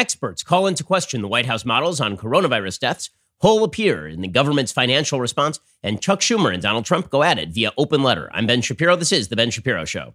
Experts call into question the White House models on coronavirus deaths. Hole appear in the government's financial response, and Chuck Schumer and Donald Trump go at it via open letter. I'm Ben Shapiro. This is The Ben Shapiro Show.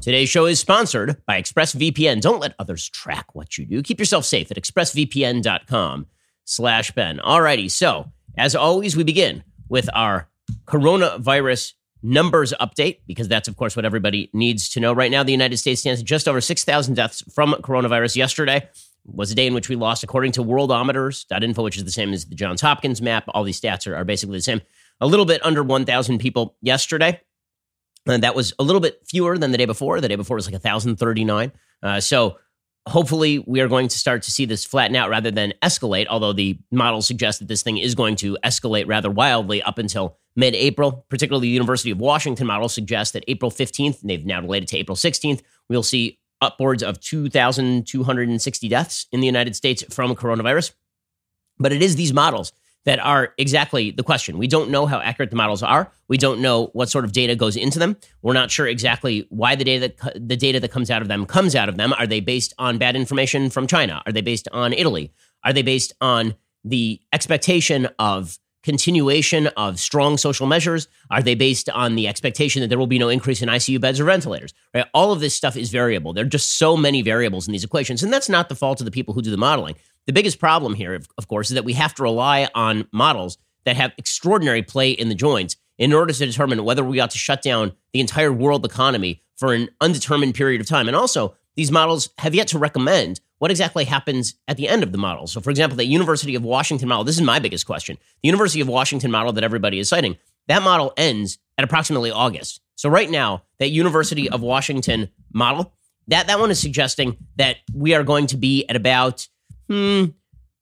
Today's show is sponsored by ExpressVPN. Don't let others track what you do. Keep yourself safe at expressvpn.com slash Ben. Alrighty, so as always, we begin with our coronavirus numbers update, because that's, of course, what everybody needs to know. Right now, the United States stands at just over 6,000 deaths from coronavirus. Yesterday was a day in which we lost, according to worldometers.info, which is the same as the Johns Hopkins map. All these stats are, are basically the same. A little bit under 1,000 people yesterday. And that was a little bit fewer than the day before. The day before was like 1,039. Uh, so hopefully we are going to start to see this flatten out rather than escalate, although the models suggest that this thing is going to escalate rather wildly up until mid April. Particularly, the University of Washington model suggests that April 15th, and they've now related to April 16th, we'll see upwards of 2,260 deaths in the United States from coronavirus. But it is these models that are exactly the question. We don't know how accurate the models are. We don't know what sort of data goes into them. We're not sure exactly why the data that, the data that comes out of them comes out of them. Are they based on bad information from China? Are they based on Italy? Are they based on the expectation of continuation of strong social measures? Are they based on the expectation that there will be no increase in ICU beds or ventilators? Right? All of this stuff is variable. There are just so many variables in these equations, and that's not the fault of the people who do the modeling. The biggest problem here, of, course, is that we have to rely on models that have extraordinary play in the joints in order to determine whether we ought to shut down the entire world economy for an undetermined period of time. And also, these models have yet to recommend what exactly happens at the end of the model. So, for example, the University of Washington model, this is my biggest question. The University of Washington model that everybody is citing, that model ends at approximately August. So, right now, that University of Washington model, that, that one is suggesting that we are going to be at about hmm,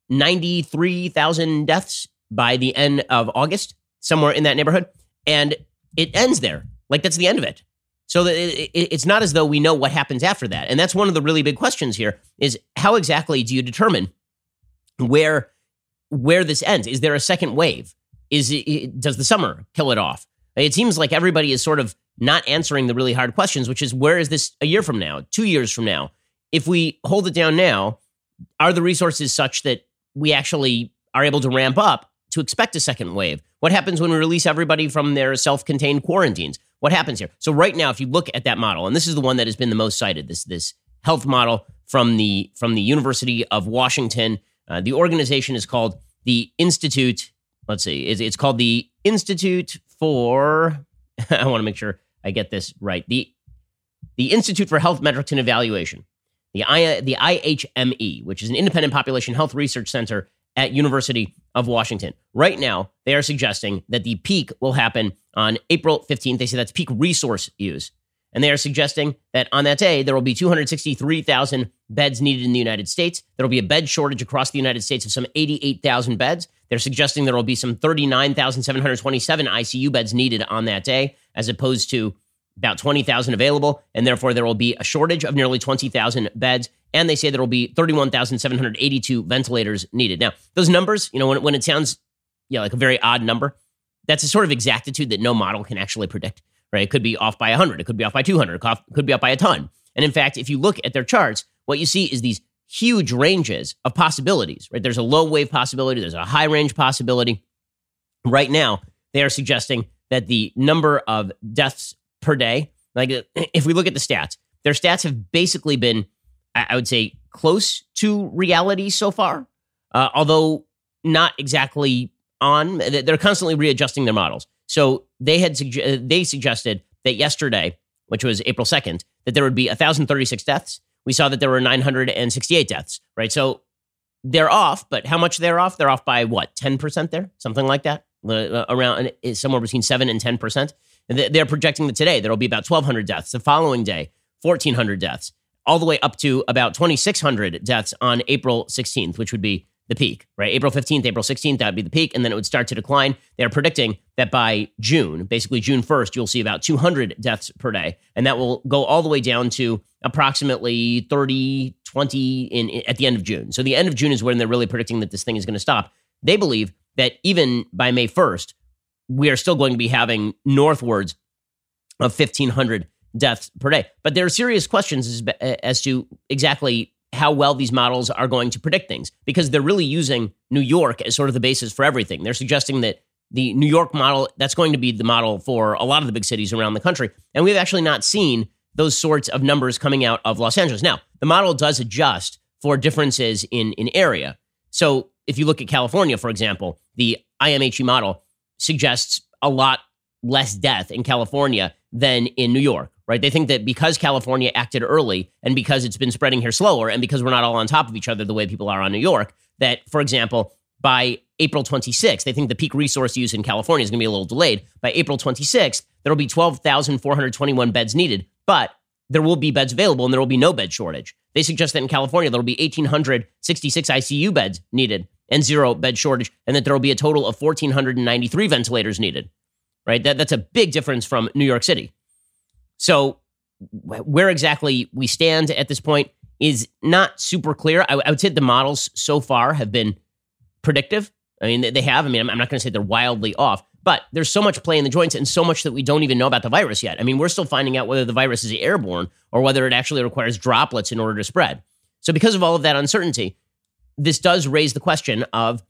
93,000 deaths by the end of August, somewhere in that neighborhood. And it ends there. Like that's the end of it. So it, it, it's not as though we know what happens after that. And that's one of the really big questions here is how exactly do you determine where where this ends? Is there a second wave? Is it, does the summer kill it off? It seems like everybody is sort of not answering the really hard questions, which is where is this a year from now, two years from now? If we hold it down now, are the resources such that we actually are able to ramp up to expect a second wave? What happens when we release everybody from their self contained quarantines? What happens here? So, right now, if you look at that model, and this is the one that has been the most cited, this, this health model from the, from the University of Washington, uh, the organization is called the Institute. Let's see, it's, it's called the Institute for, I want to make sure I get this right. The, the Institute for Health Metrics and Evaluation the, I, the IHME, which is an independent population health research center at University of Washington. Right now, they are suggesting that the peak will happen on April 15th. They say that's peak resource use. And they are suggesting that on that day, there will be 263,000 beds needed in the United States. There will be a bed shortage across the United States of some 88,000 beds. They're suggesting there will be some 39,727 ICU beds needed on that day, as opposed to about 20,000 available, and therefore there will be a shortage of nearly 20,000 beds. And they say there will be 31,782 ventilators needed. Now, those numbers, you know, when, when it sounds yeah, like a very odd number, that's a sort of exactitude that no model can actually predict, right? It could be off by 100, it could be off by 200, it could be off by a ton. And in fact, if you look at their charts, what you see is these huge ranges of possibilities, right? There's a low wave possibility, there's a high range possibility. Right now, they are suggesting that the number of deaths per day. Like if we look at the stats, their stats have basically been, I would say, close to reality so far, uh, although not exactly on. They're constantly readjusting their models. So they had suge- they suggested that yesterday, which was April second, that there would be 1,036 deaths. We saw that there were 968 deaths. Right, so they're off, but how much they're off? They're off by what, 10% there? Something like that? Uh, around somewhere between 7 and 10%. They're projecting that today there will be about 1,200 deaths. The following day, 1,400 deaths, all the way up to about 2,600 deaths on April 16th, which would be the peak, right? April 15th, April 16th, that would be the peak, and then it would start to decline. They're predicting that by June, basically June 1st, you'll see about 200 deaths per day, and that will go all the way down to approximately 30, 20 in, at the end of June. So the end of June is when they're really predicting that this thing is going to stop. They believe that even by May 1st, we are still going to be having northwards of 1,500 deaths per day. But there are serious questions as, as to exactly how well these models are going to predict things because they're really using New York as sort of the basis for everything. They're suggesting that the New York model, that's going to be the model for a lot of the big cities around the country. And we've actually not seen those sorts of numbers coming out of Los Angeles. Now, the model does adjust for differences in, in area. So if you look at California, for example, the IMHE model suggests a lot less death in California than in New York, right? They think that because California acted early and because it's been spreading here slower and because we're not all on top of each other the way people are on New York, that, for example, by April 26th, they think the peak resource use in California is going to be a little delayed. By April 26th, there will be 12,421 beds needed, but there will be beds available and there will be no bed shortage. They suggest that in California, there will be 1,866 ICU beds needed and zero bed shortage, and that there will be a total of 1,493 ventilators needed, right? That, that's a big difference from New York City. So, where exactly we stand at this point is not super clear. I, I would say the models so far have been predictive. I mean, they have. I mean, I'm not going to say they're wildly off, but there's so much play in the joints and so much that we don't even know about the virus yet. I mean, we're still finding out whether the virus is airborne or whether it actually requires droplets in order to spread. So, because of all of that uncertainty, this does raise the question of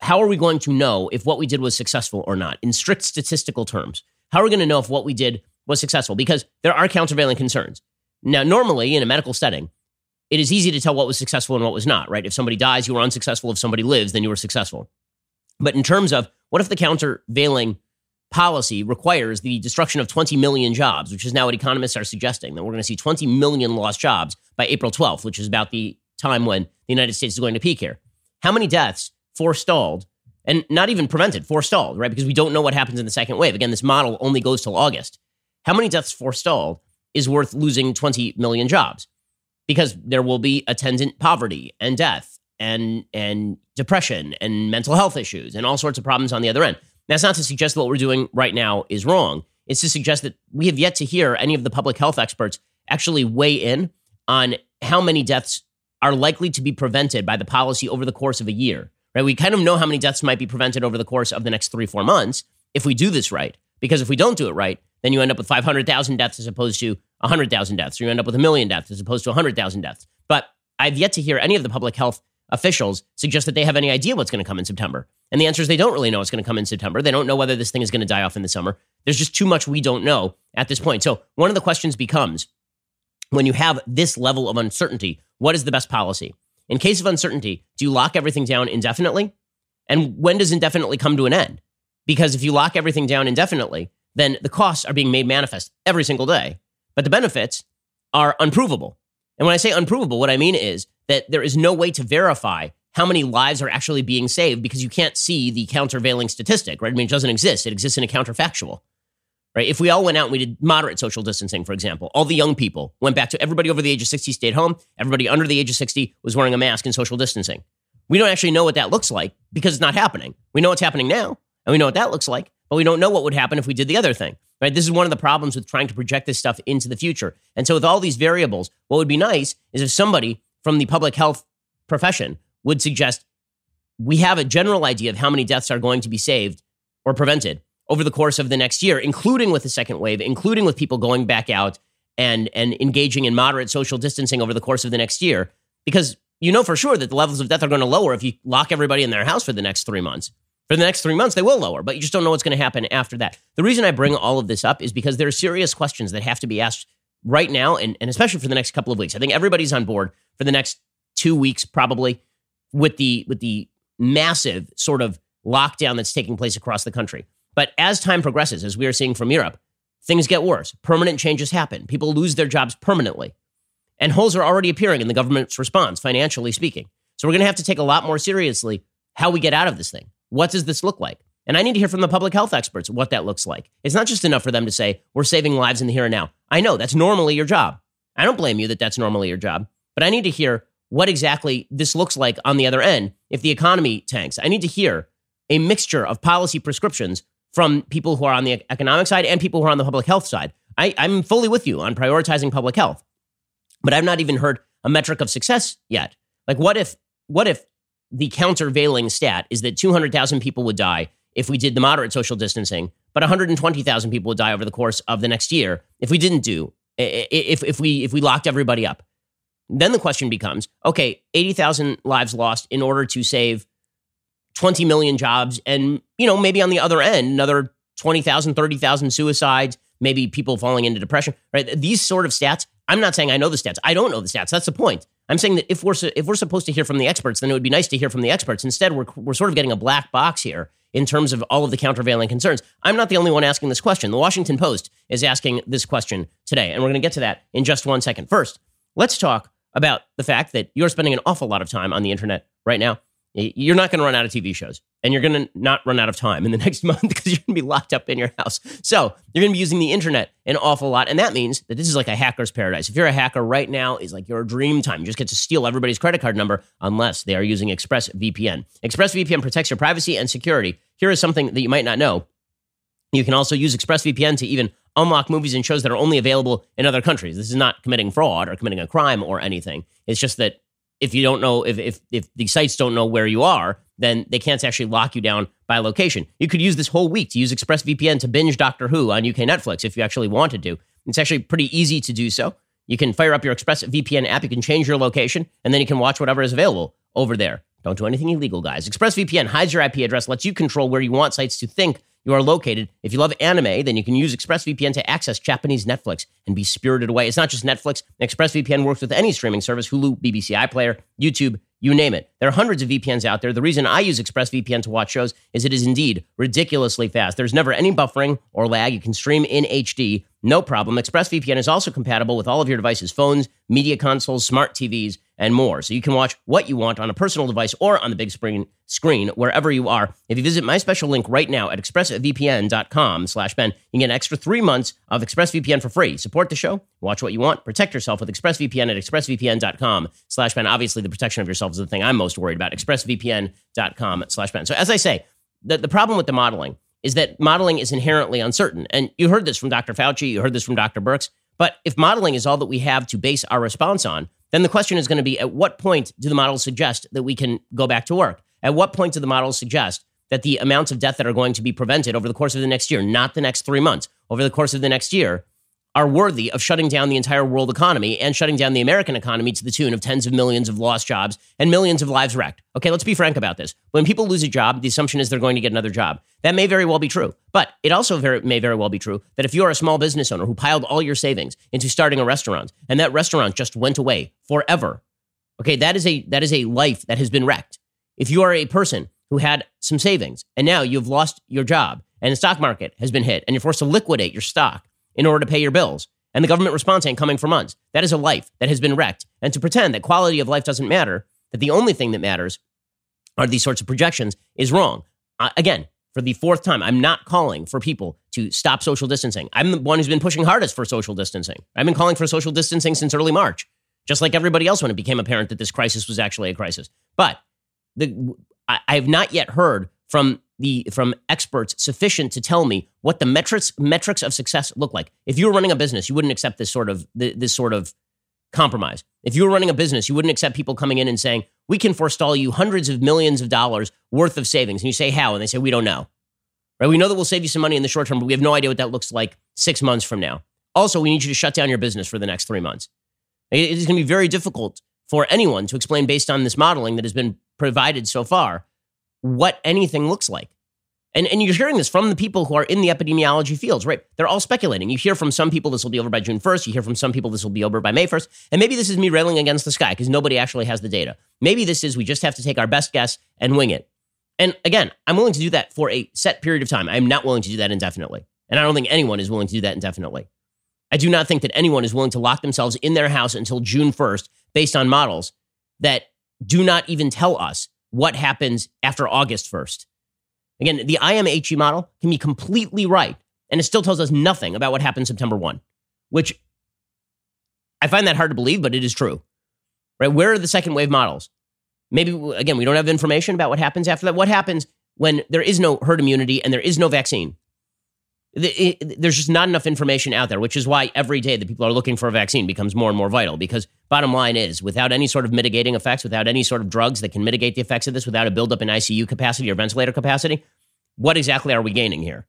how are we going to know if what we did was successful or not in strict statistical terms? How are we going to know if what we did was successful? Because there are countervailing concerns. Now, normally in a medical setting, it is easy to tell what was successful and what was not, right? If somebody dies, you were unsuccessful. If somebody lives, then you were successful. But in terms of what if the countervailing policy requires the destruction of 20 million jobs, which is now what economists are suggesting, that we're going to see 20 million lost jobs by April 12th, which is about the time when the United States is going to peak here. How many deaths forestalled and not even prevented, forestalled, right? Because we don't know what happens in the second wave. Again, this model only goes till August. How many deaths forestalled is worth losing 20 million jobs? Because there will be attendant poverty and death and and depression and mental health issues and all sorts of problems on the other end. That's not to suggest that what we're doing right now is wrong. It's to suggest that we have yet to hear any of the public health experts actually weigh in on how many deaths are likely to be prevented by the policy over the course of a year. Right? We kind of know how many deaths might be prevented over the course of the next three, four months if we do this right. Because if we don't do it right, then you end up with 500,000 deaths as opposed to 100,000 deaths, or you end up with a million deaths as opposed to 100,000 deaths. But I've yet to hear any of the public health officials suggest that they have any idea what's going to come in September. And the answer is they don't really know what's going to come in September. They don't know whether this thing is going to die off in the summer. There's just too much we don't know at this point. So one of the questions becomes when you have this level of uncertainty, what is the best policy? In case of uncertainty, do you lock everything down indefinitely? And when does indefinitely come to an end? Because if you lock everything down indefinitely, then the costs are being made manifest every single day, but the benefits are unprovable. And when I say unprovable, what I mean is that there is no way to verify how many lives are actually being saved because you can't see the countervailing statistic, right? I mean, it doesn't exist. It exists in a counterfactual, right? If we all went out and we did moderate social distancing, for example, all the young people went back to everybody over the age of 60 stayed home, everybody under the age of 60 was wearing a mask and social distancing. We don't actually know what that looks like because it's not happening. We know what's happening now, and we know what that looks like, but we don't know what would happen if we did the other thing. Right? This is one of the problems with trying to project this stuff into the future. And so with all these variables, what would be nice is if somebody from the public health profession would suggest we have a general idea of how many deaths are going to be saved or prevented over the course of the next year, including with the second wave, including with people going back out and, and engaging in moderate social distancing over the course of the next year, because you know for sure that the levels of death are going to lower if you lock everybody in their house for the next three months. For the next three months, they will lower, but you just don't know what's going to happen after that. The reason I bring all of this up is because there are serious questions that have to be asked right now, and, and especially for the next couple of weeks. I think everybody's on board for the next two weeks probably with the with the massive sort of lockdown that's taking place across the country. But as time progresses, as we are seeing from Europe, things get worse. Permanent changes happen. People lose their jobs permanently. And holes are already appearing in the government's response, financially speaking. So we're going to have to take a lot more seriously how we get out of this thing. What does this look like? And I need to hear from the public health experts what that looks like. It's not just enough for them to say, we're saving lives in the here and now. I know that's normally your job. I don't blame you that that's normally your job, but I need to hear what exactly this looks like on the other end if the economy tanks. I need to hear a mixture of policy prescriptions from people who are on the economic side and people who are on the public health side. I, I'm fully with you on prioritizing public health, but I've not even heard a metric of success yet. Like, what if, what if the countervailing stat is that 200,000 people would die if we did the moderate social distancing, but 120,000 people would die over the course of the next year if we didn't do if if we if we locked everybody up. Then the question becomes, okay, 80,000 lives lost in order to save 20 million jobs and, you know, maybe on the other end another 20,000, 30,000 suicides, maybe people falling into depression, right? These sort of stats, I'm not saying I know the stats. I don't know the stats. That's the point. I'm saying that if we're if we're supposed to hear from the experts, then it would be nice to hear from the experts. Instead, we're we're sort of getting a black box here in terms of all of the countervailing concerns. I'm not the only one asking this question. The Washington Post is asking this question today, and we're going to get to that in just one second. First, let's talk about the fact that you're spending an awful lot of time on the internet right now. You're not going to run out of TV shows, and you're going to not run out of time in the next month because you're going to be locked up in your house. So you're going to be using the internet an awful lot, and that means that this is like a hacker's paradise. If you're a hacker right now, is like your dream time. You just get to steal everybody's credit card number unless they are using ExpressVPN. ExpressVPN protects your privacy and security. Here is something that you might not know. You can also use ExpressVPN to even unlock movies and shows that are only available in other countries. This is not committing fraud or committing a crime or anything. It's just that if you don't know if if if the sites don't know where you are, then they can't actually lock you down by location. You could use this whole week to use ExpressVPN to binge Doctor Who on UK Netflix if you actually wanted to. It's actually pretty easy to do so. You can fire up your ExpressVPN app, you can change your location, and then you can watch whatever is available over there. Don't do anything illegal, guys. ExpressVPN hides your IP address, lets you control where you want sites to think you are located. If you love anime, then you can use ExpressVPN to access Japanese Netflix and be spirited away. It's not just Netflix. ExpressVPN works with any streaming service Hulu, BBC iPlayer, YouTube, you name it. There are hundreds of VPNs out there. The reason I use ExpressVPN to watch shows is it is indeed ridiculously fast. There's never any buffering or lag. You can stream in HD, no problem. ExpressVPN is also compatible with all of your devices, phones, media consoles, smart TVs, and more. So you can watch what you want on a personal device or on the big screen, screen wherever you are. If you visit my special link right now at expressvpn.com slash Ben, you can get an extra three months of ExpressVPN for free. Support the show, watch what you want, protect yourself with ExpressVPN at expressvpn.com slash Ben. Obviously, the protection of yourself is the thing I'm most worried about. ExpressVPN.com slash Ben. So as I say, the, the problem with the modeling is that modeling is inherently uncertain. And you heard this from Dr. Fauci, you heard this from Dr. Birx. But if modeling is all that we have to base our response on, then the question is going to be at what point do the models suggest that we can go back to work? At what point do the models suggest that the amounts of death that are going to be prevented over the course of the next year, not the next three months, over the course of the next year, are worthy of shutting down the entire world economy and shutting down the American economy to the tune of tens of millions of lost jobs and millions of lives wrecked. Okay, let's be frank about this. When people lose a job, the assumption is they're going to get another job. That may very well be true, but it also very, may very well be true that if you're a small business owner who piled all your savings into starting a restaurant and that restaurant just went away forever, okay, that is a that is a life that has been wrecked. If you are a person who had some savings and now you've lost your job and the stock market has been hit and you're forced to liquidate your stock in order to pay your bills, and the government response ain't coming for months. That is a life that has been wrecked. And to pretend that quality of life doesn't matter, that the only thing that matters are these sorts of projections is wrong. Uh, again, for the fourth time, I'm not calling for people to stop social distancing. I'm the one who's been pushing hardest for social distancing. I've been calling for social distancing since early March, just like everybody else when it became apparent that this crisis was actually a crisis. But the, I, I have not yet heard from the from experts sufficient to tell me what the metrics metrics of success look like. If you were running a business, you wouldn't accept this sort of this sort of compromise. If you were running a business, you wouldn't accept people coming in and saying, "We can forestall you hundreds of millions of dollars worth of savings." And you say, "How?" And they say, "We don't know." Right? We know that we'll save you some money in the short term, but we have no idea what that looks like 6 months from now. Also, we need you to shut down your business for the next 3 months. It is going to be very difficult for anyone to explain based on this modeling that has been provided so far what anything looks like. And, and you're hearing this from the people who are in the epidemiology fields, right? They're all speculating. You hear from some people this will be over by June 1st. You hear from some people this will be over by May 1st. And maybe this is me railing against the sky because nobody actually has the data. Maybe this is we just have to take our best guess and wing it. And again, I'm willing to do that for a set period of time. I'm not willing to do that indefinitely. And I don't think anyone is willing to do that indefinitely. I do not think that anyone is willing to lock themselves in their house until June 1st based on models that do not even tell us what happens after August 1st. Again, the IMHE model can be completely right, and it still tells us nothing about what happened September 1, which I find that hard to believe, but it is true. Right? Where are the second wave models? Maybe, again, we don't have information about what happens after that. What happens when there is no herd immunity and there is no vaccine? There's just not enough information out there, which is why every day that people are looking for a vaccine becomes more and more vital. Because bottom line is, without any sort of mitigating effects, without any sort of drugs that can mitigate the effects of this, without a buildup in ICU capacity or ventilator capacity, what exactly are we gaining here?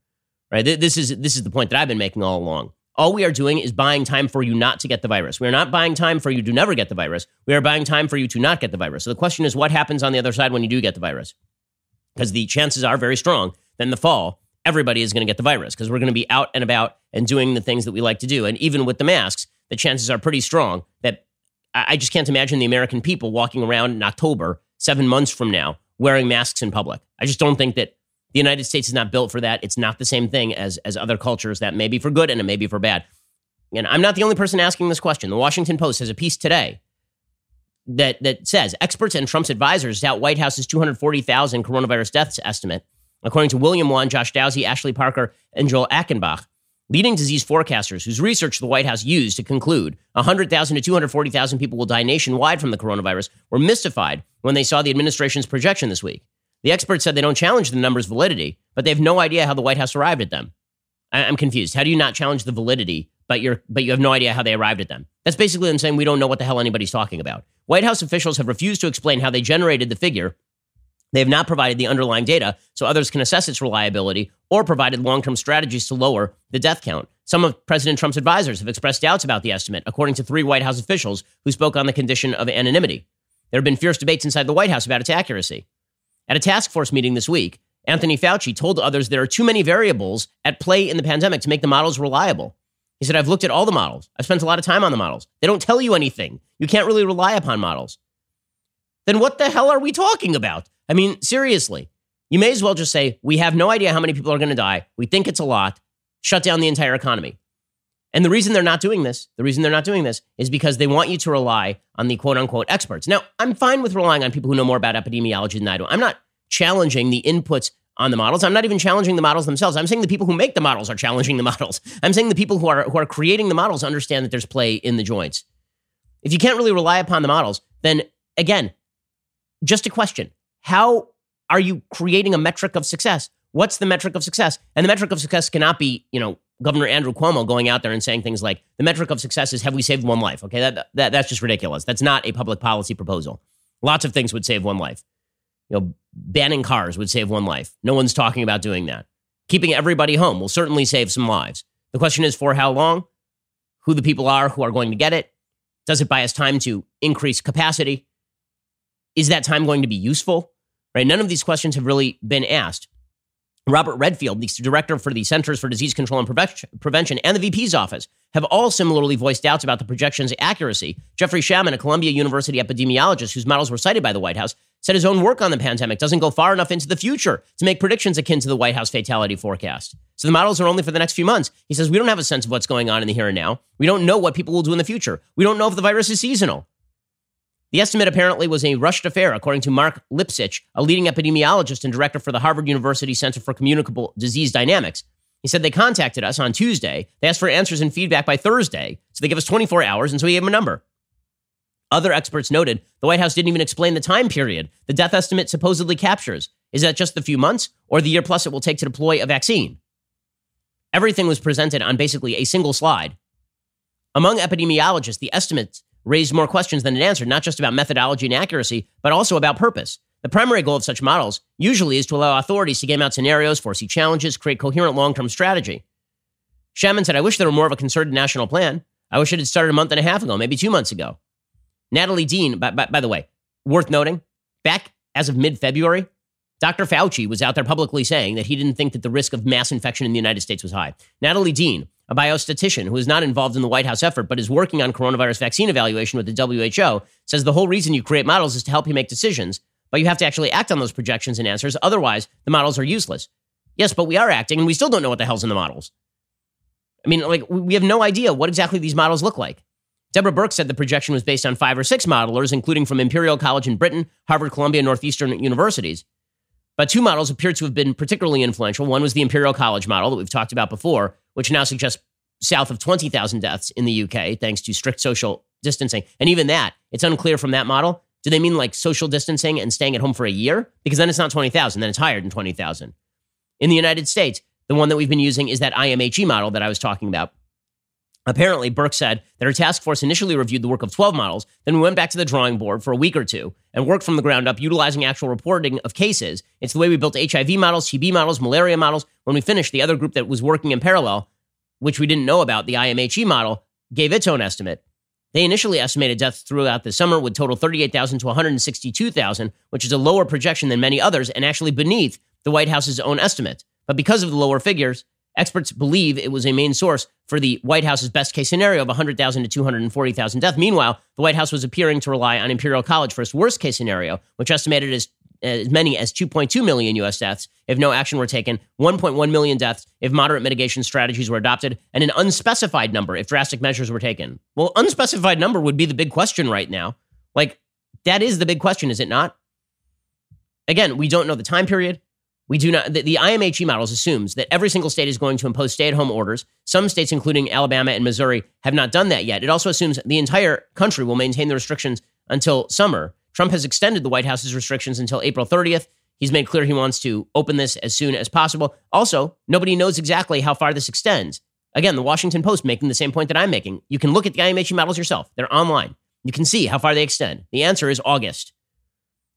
Right? This is this is the point that I've been making all along. All we are doing is buying time for you not to get the virus. We are not buying time for you to never get the virus. We are buying time for you to not get the virus. So the question is, what happens on the other side when you do get the virus? Because the chances are very strong Then the fall, everybody is going to get the virus because we're going to be out and about and doing the things that we like to do. And even with the masks, the chances are pretty strong that I just can't imagine the American people walking around in October, seven months from now, wearing masks in public. I just don't think that the United States is not built for that. It's not the same thing as, as other cultures that may be for good and it may be for bad. And I'm not the only person asking this question. The Washington Post has a piece today that, that says experts and Trump's advisors doubt White House's 240,000 coronavirus deaths estimate. According to William Wan, Josh Dawsey, Ashley Parker, and Joel Achenbach, leading disease forecasters whose research the White House used to conclude 100,000 to 240,000 people will die nationwide from the coronavirus were mystified when they saw the administration's projection this week. The experts said they don't challenge the numbers' validity, but they have no idea how the White House arrived at them. I- am confused. How do you not challenge the validity, but you're but you have no idea how they arrived at them? That's basically them saying we don't know what the hell anybody's talking about. White House officials have refused to explain how they generated the figure. They have not provided the underlying data so others can assess its reliability or provided long term strategies to lower the death count. Some of President Trump's advisors have expressed doubts about the estimate, according to three White House officials who spoke on the condition of anonymity. There have been fierce debates inside the White House about its accuracy. At a task force meeting this week, Anthony Fauci told others there are too many variables at play in the pandemic to make the models reliable. He said, I've looked at all the models. I've spent a lot of time on the models. They don't tell you anything. You can't really rely upon models. Then what the hell are we talking about? I mean, seriously, you may as well just say, we have no idea how many people are going to die. We think it's a lot. Shut down the entire economy. And the reason they're not doing this, the reason they're not doing this is because they want you to rely on the quote unquote experts. Now, I'm fine with relying on people who know more about epidemiology than I do. I'm not challenging the inputs on the models. I'm not even challenging the models themselves. I'm saying the people who make the models are challenging the models. I'm saying the people who are who are creating the models understand that there's play in the joints. If you can't really rely upon the models, then again, just a question. How are you creating a metric of success? What's the metric of success? And the metric of success cannot be, you know, Governor Andrew Cuomo going out there and saying things like the metric of success is have we saved one life? Okay, that, that that's just ridiculous. That's not a public policy proposal. Lots of things would save one life. You know, banning cars would save one life. No one's talking about doing that. Keeping everybody home will certainly save some lives. The question is for how long? Who the people are who are going to get it? Does it buy us time to increase capacity? Is that time going to be useful? Right? None of these questions have really been asked. Robert Redfield, the director for the Centers for Disease Control and Prevention, and the VP's office have all similarly voiced doubts about the projection's accuracy. Jeffrey Shaman, a Columbia University epidemiologist whose models were cited by the White House, said his own work on the pandemic doesn't go far enough into the future to make predictions akin to the White House fatality forecast. So the models are only for the next few months. He says, We don't have a sense of what's going on in the here and now. We don't know what people will do in the future. We don't know if the virus is seasonal. The estimate apparently was a rushed affair, according to Marc Lipsitch, a leading epidemiologist and director for the Harvard University Center for Communicable Disease Dynamics. He said they contacted us on Tuesday. They asked for answers and feedback by Thursday. So they gave us 24 hours, and so we gave them a number. Other experts noted the White House didn't even explain the time period the death estimate supposedly captures. Is that just the few months or the year plus it will take to deploy a vaccine? Everything was presented on basically a single slide. Among epidemiologists, the estimates raised more questions than it answered, not just about methodology and accuracy, but also about purpose. The primary goal of such models usually is to allow authorities to game out scenarios, foresee challenges, create coherent long term strategy. Shaman said, I wish there were more of a concerted national plan. I wish it had started a month and a half ago, maybe two months ago. Natalie Dean, by, by, by the way, worth noting, back as of mid February, Dr. Fauci was out there publicly saying that he didn't think that the risk of mass infection in the United States was high. Natalie Dean, a biostatistician who is not involved in the White House effort but is working on coronavirus vaccine evaluation with the WHO, says the whole reason you create models is to help you make decisions, but you have to actually act on those projections and answers. Otherwise, the models are useless. Yes, but we are acting and we still don't know what the hell's in the models. I mean, like, we have no idea what exactly these models look like. Deborah Birx said the projection was based on five or six modelers, including from Imperial College in Britain, Harvard, Columbia, Northeastern universities. But two models appear to have been particularly influential. One was the Imperial College model that we've talked about before, which now suggests south of 20,000 deaths in the UK, thanks to strict social distancing. And even that, it's unclear from that model. Do they mean like social distancing and staying at home for a year? Because then it's not 20,000, then it's higher than 20,000. In the United States, the one that we've been using is that IMHE model that I was talking about. Apparently, Birx said that her task force initially reviewed the work of 12 models, then we went back to the drawing board for a week or two and worked from the ground up utilizing actual reporting of cases. It's the way we built HIV models, TB models, malaria models. When we finished, the other group that was working in parallel which we didn't know about, the IMHE model, gave its own estimate. They initially estimated deaths throughout the summer would total 38,000 to 162,000, which is a lower projection than many others and actually beneath the White House's own estimate. But because of the lower figures, experts believe it was a main source for the White House's best case scenario of 100,000 to 240,000 deaths. Meanwhile, the White House was appearing to rely on Imperial College for its worst case scenario, which estimated as as many as 2.2 million U.S. deaths if no action were taken, 1.1 million deaths if moderate mitigation strategies were adopted, and an unspecified number if drastic measures were taken. Well, unspecified number would be the big question right now. Like, that is the big question, is it not? Again, we don't know the time period. We do not. The, the IMHE models assumes that every single state is going to impose stay-at-home orders. Some states, including Alabama and Missouri, have not done that yet. It also assumes the entire country will maintain the restrictions until summer. Trump has extended the White House's restrictions until April 30th. He's made clear he wants to open this as soon as possible. Also, nobody knows exactly how far this extends. Again, the Washington Post making the same point that I'm making. You can look at the IMHE models yourself, they're online. You can see how far they extend. The answer is August.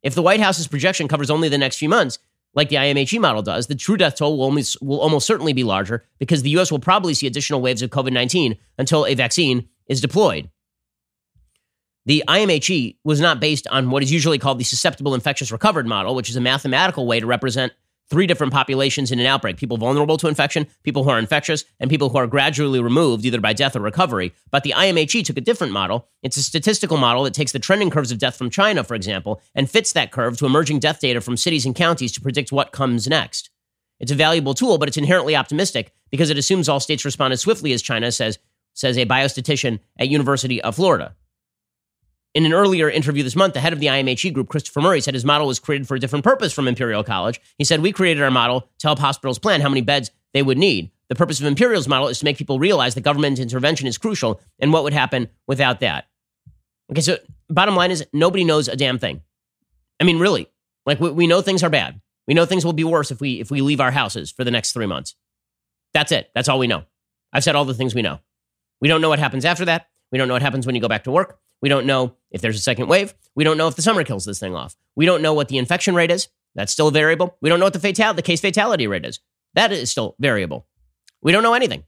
If the White House's projection covers only the next few months, like the IMHE model does, the true death toll will, almost, will almost certainly be larger because the US will probably see additional waves of COVID 19 until a vaccine is deployed. The IMHE was not based on what is usually called the susceptible infectious recovered model, which is a mathematical way to represent three different populations in an outbreak people vulnerable to infection, people who are infectious, and people who are gradually removed either by death or recovery. But the IMHE took a different model. It's a statistical model that takes the trending curves of death from China, for example, and fits that curve to emerging death data from cities and counties to predict what comes next. It's a valuable tool, but it's inherently optimistic because it assumes all states respond as swiftly as China, says, says a biostatistician at University of Florida. In an earlier interview this month, the head of the IMHE group, Christopher Murray, said his model was created for a different purpose from Imperial College. He said, We created our model to help hospitals plan how many beds they would need. The purpose of Imperial's model is to make people realize that government intervention is crucial and what would happen without that. Okay, so bottom line is nobody knows a damn thing. I mean, really, like we, we know things are bad. We know things will be worse if we if we leave our houses for the next three months. That's it. That's all we know. I've said all the things we know. We don't know what happens after that. We don't know what happens when you go back to work. We don't know if there's a second wave. We don't know if the summer kills this thing off. We don't know what the infection rate is. That's still a variable. We don't know what the fatal the case fatality rate is. That is still variable. We don't know anything.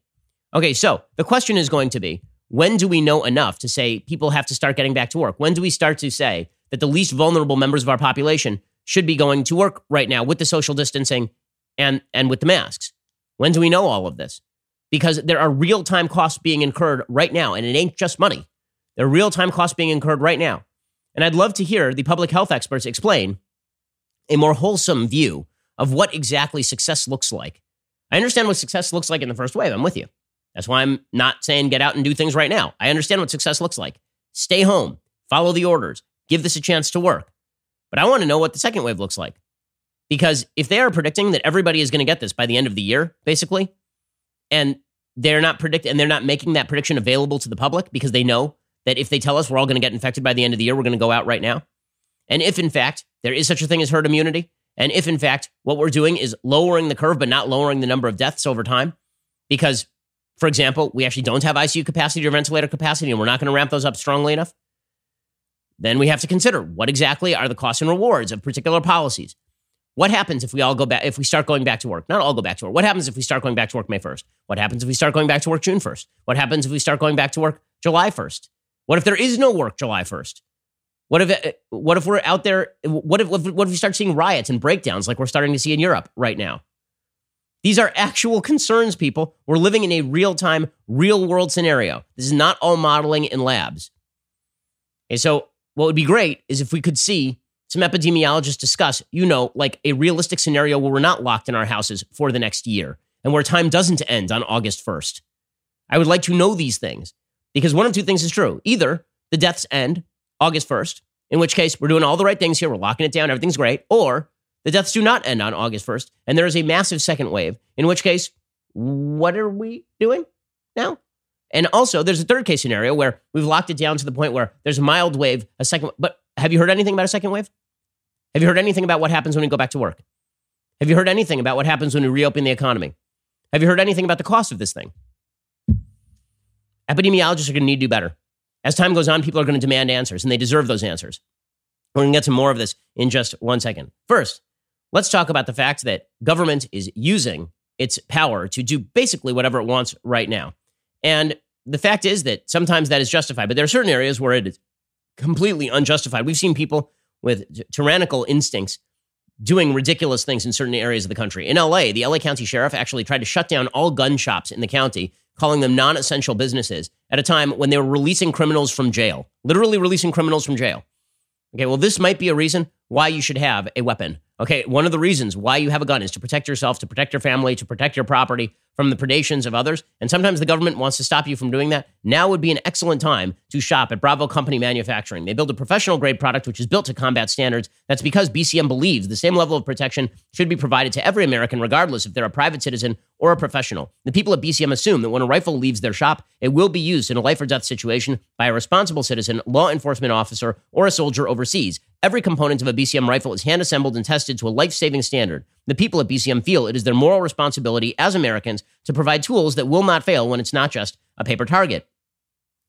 Okay, so the question is going to be when do we know enough to say people have to start getting back to work? When do we start to say that the least vulnerable members of our population should be going to work right now with the social distancing and, and with the masks? When do we know all of this? Because there are real time costs being incurred right now, and it ain't just money. There are real time costs being incurred right now. And I'd love to hear the public health experts explain a more wholesome view of what exactly success looks like. I understand what success looks like in the first wave. I'm with you. That's why I'm not saying get out and do things right now. I understand what success looks like. Stay home, follow the orders, give this a chance to work. But I want to know what the second wave looks like. Because if they are predicting that everybody is going to get this by the end of the year, basically, and they're not predicting and they're not making that prediction available to the public because they know that if they tell us we're all going to get infected by the end of the year, we're going to go out right now? And if in fact there is such a thing as herd immunity, and if in fact what we're doing is lowering the curve but not lowering the number of deaths over time, because for example, we actually don't have ICU capacity or ventilator capacity and we're not going to ramp those up strongly enough, then we have to consider what exactly are the costs and rewards of particular policies. What happens if we all go back, if we start going back to work? Not all go back to work. What happens if we start going back to work May 1st? What happens if we start going back to work June 1st? What happens if we start going back to work July 1st? What if there is no work July 1st? What if uh, what if we're out there? What if what if we start seeing riots and breakdowns like we're starting to see in Europe right now? These are actual concerns, people. We're living in a real time, real world scenario. This is not all modeling in labs. And so, what would be great is if we could see some epidemiologists discuss, you know, like a realistic scenario where we're not locked in our houses for the next year and where time doesn't end on August 1st. I would like to know these things. Because one of two things is true. Either the deaths end August 1st, in which case we're doing all the right things here, we're locking it down, everything's great, or the deaths do not end on August 1st, and there is a massive second wave, in which case, what are we doing now? And also, there's a third case scenario where we've locked it down to the point where there's a mild wave, a second. But have you heard anything about a second wave? Have you heard anything about what happens when we go back to work? Have you heard anything about what happens when we reopen the economy? Have you heard anything about the cost of this thing? Epidemiologists are going to need to do better. As time goes on, people are going to demand answers, and they deserve those answers. We're going to get to more of this in just one second. First, let's talk about the fact that government is using its power to do basically whatever it wants right now. And the fact is that sometimes that is justified, but there are certain areas where it is completely unjustified. We've seen people with tyrannical instincts doing ridiculous things in certain areas of the country. In LA, the LA County Sheriff actually tried to shut down all gun shops in the county, calling them non essential businesses at a time when they were releasing criminals from jail, literally releasing criminals from jail. Okay, well, this might be a reason why you should have a weapon. Okay, one of the reasons why you have a gun is to protect yourself, to protect your family, to protect your property from the predations of others. And sometimes the government wants to stop you from doing that. Now would be an excellent time to shop at Bravo Company Manufacturing. They build a professional grade product which is built to combat standards. That's because BCM believes the same level of protection should be provided to every American, regardless if they're a private citizen or a professional. The people at BCM assume that when a rifle leaves their shop, it will be used in a life or death situation by a responsible citizen, law enforcement officer, or a soldier overseas. Every component of a BCM rifle is hand assembled and tested to a life saving standard. The people at BCM feel it is their moral responsibility as Americans to provide tools that will not fail when it's not just a paper target.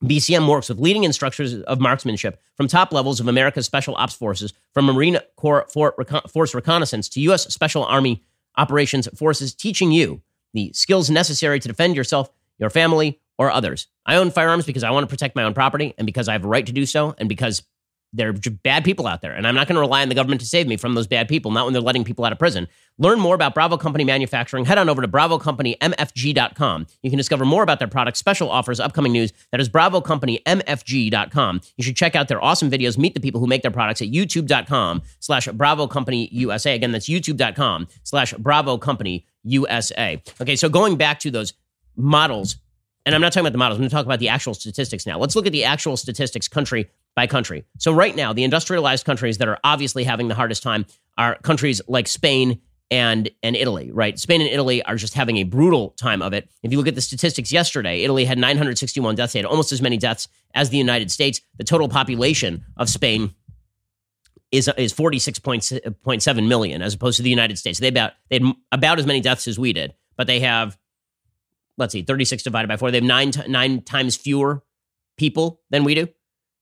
BCM works with leading instructors of marksmanship from top levels of America's Special Ops Forces, from Marine Corps Force Reconnaissance to U.S. Special Army Operations Forces, teaching you the skills necessary to defend yourself, your family, or others. I own firearms because I want to protect my own property and because I have a right to do so, and because there are bad people out there, and I'm not going to rely on the government to save me from those bad people, not when they're letting people out of prison. Learn more about Bravo Company Manufacturing. Head on over to BravoCompanyMFG.com. You can discover more about their products, special offers, upcoming news. That is BravoCompanyMFG.com. You should check out their awesome videos, meet the people who make their products at YouTube.com slash Bravo Company USA. Again, that's YouTube.com slash Bravo Company USA. Okay, so going back to those models, and I'm not talking about the models, I'm going to talk about the actual statistics now. Let's look at the actual statistics country by country. So, right now, the industrialized countries that are obviously having the hardest time are countries like Spain and and Italy, right? Spain and Italy are just having a brutal time of it. If you look at the statistics yesterday, Italy had 961 deaths. They had almost as many deaths as the United States. The total population of Spain is is 46.7 million as opposed to the United States. They about they had about as many deaths as we did, but they have let's see, 36 divided by 4. They have 9 nine times fewer people than we do.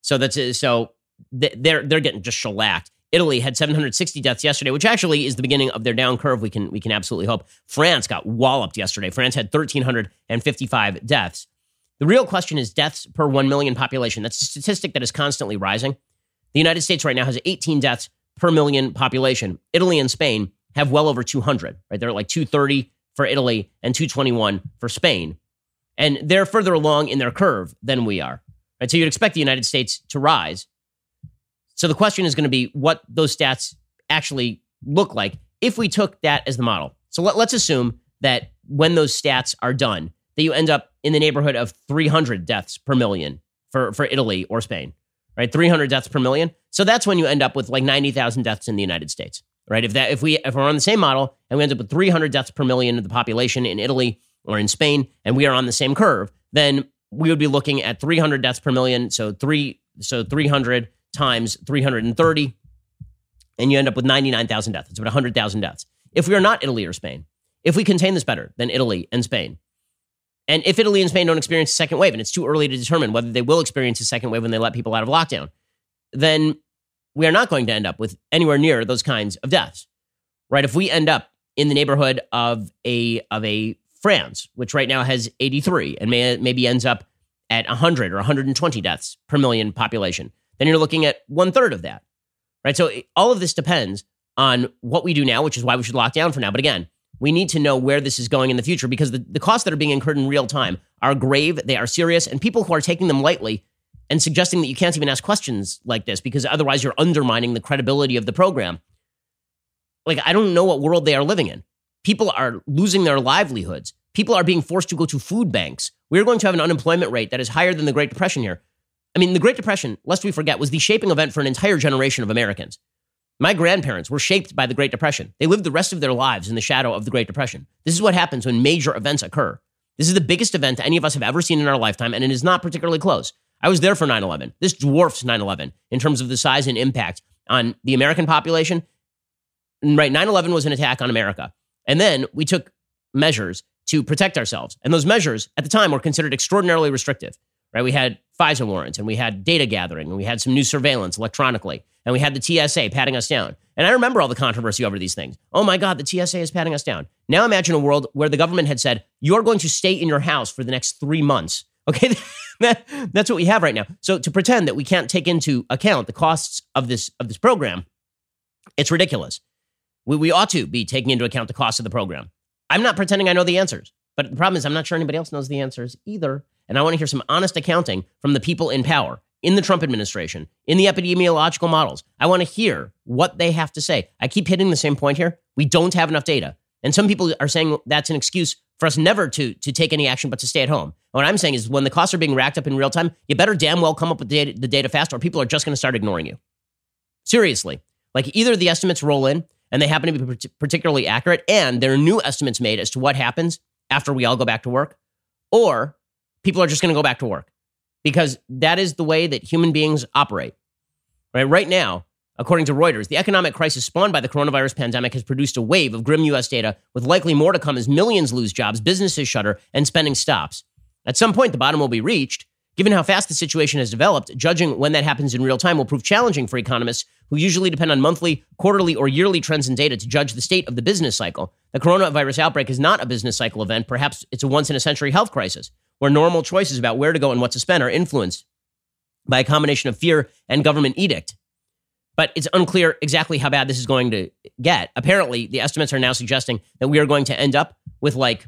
So that's uh, so they're they're getting just shellacked. Italy had 760 deaths yesterday, which actually is the beginning of their down curve. We can we can absolutely hope. France got walloped yesterday. France had 1,355 deaths. The real question is deaths per 1 million population. That's a statistic that is constantly rising. The United States right now has 18 deaths per million population. Italy and Spain have well over 200, right? They're like 230 for Italy and 221 for Spain. And they're further along in their curve than we are. Right? So you'd expect the United States to rise. So the question is going to be what those stats actually look like if we took that as the model. So let, let's assume that when those stats are done, that you end up in the neighborhood of 300 deaths per million for, for Italy or Spain, right? 300 deaths per million. So that's when you end up with like 90,000 deaths in the United States, right? If that if we if we're on the same model and we end up with 300 deaths per million of the population in Italy or in Spain, and we are on the same curve, then we would be looking at 300 deaths per million. So three, so 300 times 330, and you end up with 99,000 deaths. It's about 100,000 deaths. If we are not Italy or Spain, if we contain this better than Italy and Spain, and if Italy and Spain don't experience a second wave, and it's too early to determine whether they will experience a second wave when they let people out of lockdown, then we are not going to end up with anywhere near those kinds of deaths, right? If we end up in the neighborhood of a of a France, which right now has 83 and may, maybe ends up at 100 or 120 deaths per million population, then you're looking at one third of that, right? So all of this depends on what we do now, which is why we should lock down for now. But again, we need to know where this is going in the future because the, the costs that are being incurred in real time are grave, they are serious, and people who are taking them lightly and suggesting that you can't even ask questions like this because otherwise you're undermining the credibility of the program. Like, I don't know what world they are living in. People are losing their livelihoods. People are being forced to go to food banks. We're going to have an unemployment rate that is higher than the Great Depression here. I mean, the Great Depression, lest we forget, was the shaping event for an entire generation of Americans. My grandparents were shaped by the Great Depression. They lived the rest of their lives in the shadow of the Great Depression. This is what happens when major events occur. This is the biggest event any of us have ever seen in our lifetime, and it is not particularly close. I was there for 9 11. This dwarfs 9 11 in terms of the size and impact on the American population. Right, 9 11 was an attack on America. And then we took measures to protect ourselves. And those measures at the time were considered extraordinarily restrictive, right? We had FISA warrants and we had data gathering and we had some new surveillance electronically and we had the TSA patting us down. And I remember all the controversy over these things. Oh my God, the TSA is patting us down. Now imagine a world where the government had said, you're going to stay in your house for the next three months. Okay, that, that's what we have right now. So to pretend that we can't take into account the costs of this of this program, it's ridiculous. We, we ought to be taking into account the cost of the program. I'm not pretending I know the answers, but the problem is I'm not sure anybody else knows the answers either. And I want to hear some honest accounting from the people in power in the Trump administration, in the epidemiological models. I want to hear what they have to say. I keep hitting the same point here. We don't have enough data. And some people are saying that's an excuse for us never to, to take any action but to stay at home. What I'm saying is when the costs are being racked up in real time, you better damn well come up with the data, the data fast or people are just going to start ignoring you. Seriously. Like either the estimates roll in and they happen to be particularly accurate and there are new estimates made as to what happens after we all go back to work, or people are just going to go back to work because that is the way that human beings operate. Right, right now, according to Reuters, the economic crisis spawned by the coronavirus pandemic has produced a wave of grim US data with likely more to come as millions lose jobs, businesses shutter, and spending stops. At some point, the bottom will be reached. Given how fast the situation has developed, judging when that happens in real time will prove challenging for economists who usually depend on monthly, quarterly, or yearly trends and data to judge the state of the business cycle. The coronavirus outbreak is not a business cycle event. Perhaps it's a once in a century health crisis where normal choices about where to go and what to spend are influenced by a combination of fear and government edict. But it's unclear exactly how bad this is going to get. Apparently, the estimates are now suggesting that we are going to end up with like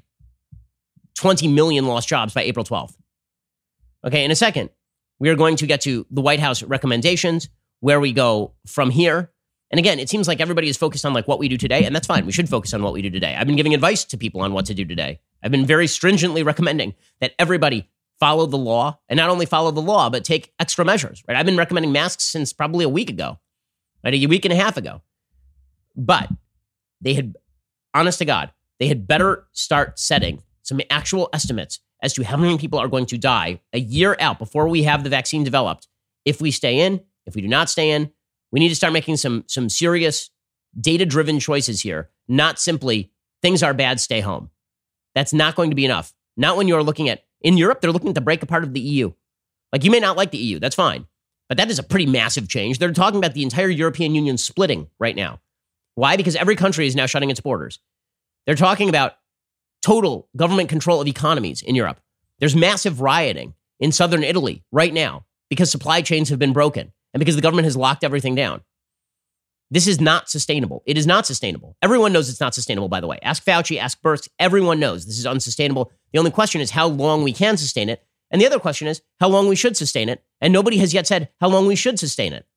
20 million lost jobs by April 12th. Okay, in a second, we are going to get to the White House recommendations, where we go from here. And again, it seems like everybody is focused on like what we do today, and that's fine. We should focus on what we do today. I've been giving advice to people on what to do today. I've been very stringently recommending that everybody follow the law and not only follow the law, but take extra measures, right? I've been recommending masks since probably a week ago, right? A week and a half ago. But they had, honest to God, they had better start setting some actual estimates as to how many people are going to die a year out before we have the vaccine developed if we stay in, if we do not stay in. We need to start making some, some serious data driven choices here, not simply things are bad, stay home. That's not going to be enough. Not when you're looking at, in Europe, they're looking to break apart of the EU. Like you may not like the EU, that's fine. But that is a pretty massive change. They're talking about the entire European Union splitting right now. Why? Because every country is now shutting its borders. They're talking about total government control of economies in Europe. There's massive rioting in southern Italy right now because supply chains have been broken and because the government has locked everything down. This is not sustainable. It is not sustainable. Everyone knows it's not sustainable, by the way. Ask Fauci, ask Birx. Everyone knows this is unsustainable. The only question is how long we can sustain it. And the other question is how long we should sustain it. And nobody has yet said how long we should sustain it.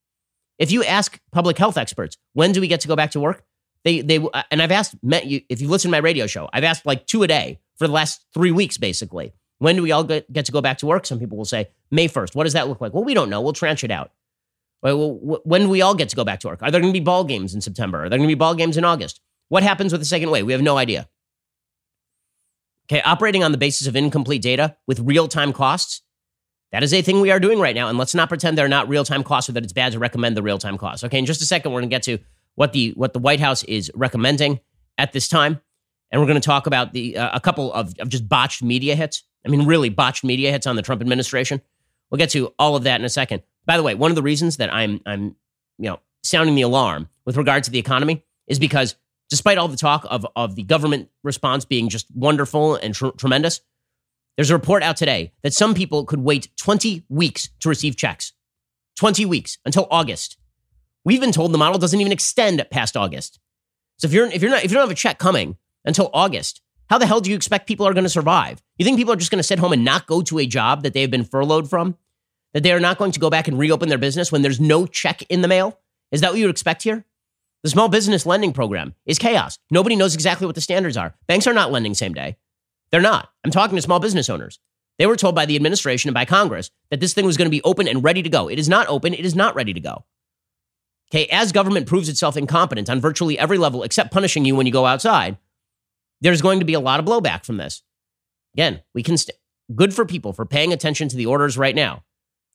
If you ask public health experts, when do we get to go back to work? They they uh, and I've asked if you listen to my radio show, I've asked like two a day for the last three weeks, basically. When do we all get, get to go back to work? Some people will say May first. What does that look like? Well, we don't know. We'll tranche it out. Well, when do we all get to go back to work? Are there going to be ball games in September? Are there going to be ball games in August? What happens with the second wave? We have no idea. Okay, operating on the basis of incomplete data with real time costs, that is a thing we are doing right now. And let's not pretend they're not real time costs or that it's bad to recommend the real time costs. Okay, in just a second, we're going to get to what the what the White House is recommending at this time, and we're going to talk about the uh, a couple of, of just botched media hits. I mean, really botched media hits on the Trump administration. We'll get to all of that in a second. By the way, one of the reasons that I'm I'm you know sounding the alarm with regard to the economy is because despite all the talk of of the government response being just wonderful and tr- tremendous, there's a report out today that some people could wait 20 weeks to receive checks. 20 weeks until August. We've been told the model doesn't even extend past August. So if you're if you're not if you don't have a check coming until August, how the hell do you expect people are going to survive? You think people are just going to sit home and not go to a job that they've been furloughed from? That they are not going to go back and reopen their business when there's no check in the mail? Is that what you would expect here? The small business lending program is chaos. Nobody knows exactly what the standards are. Banks are not lending same day. They're not. I'm talking to small business owners. They were told by the administration and by Congress that this thing was going to be open and ready to go. It is not open. It is not ready to go. Okay, as government proves itself incompetent on virtually every level except punishing you when you go outside, there's going to be a lot of blowback from this. Again, we can st- good for people for paying attention to the orders right now.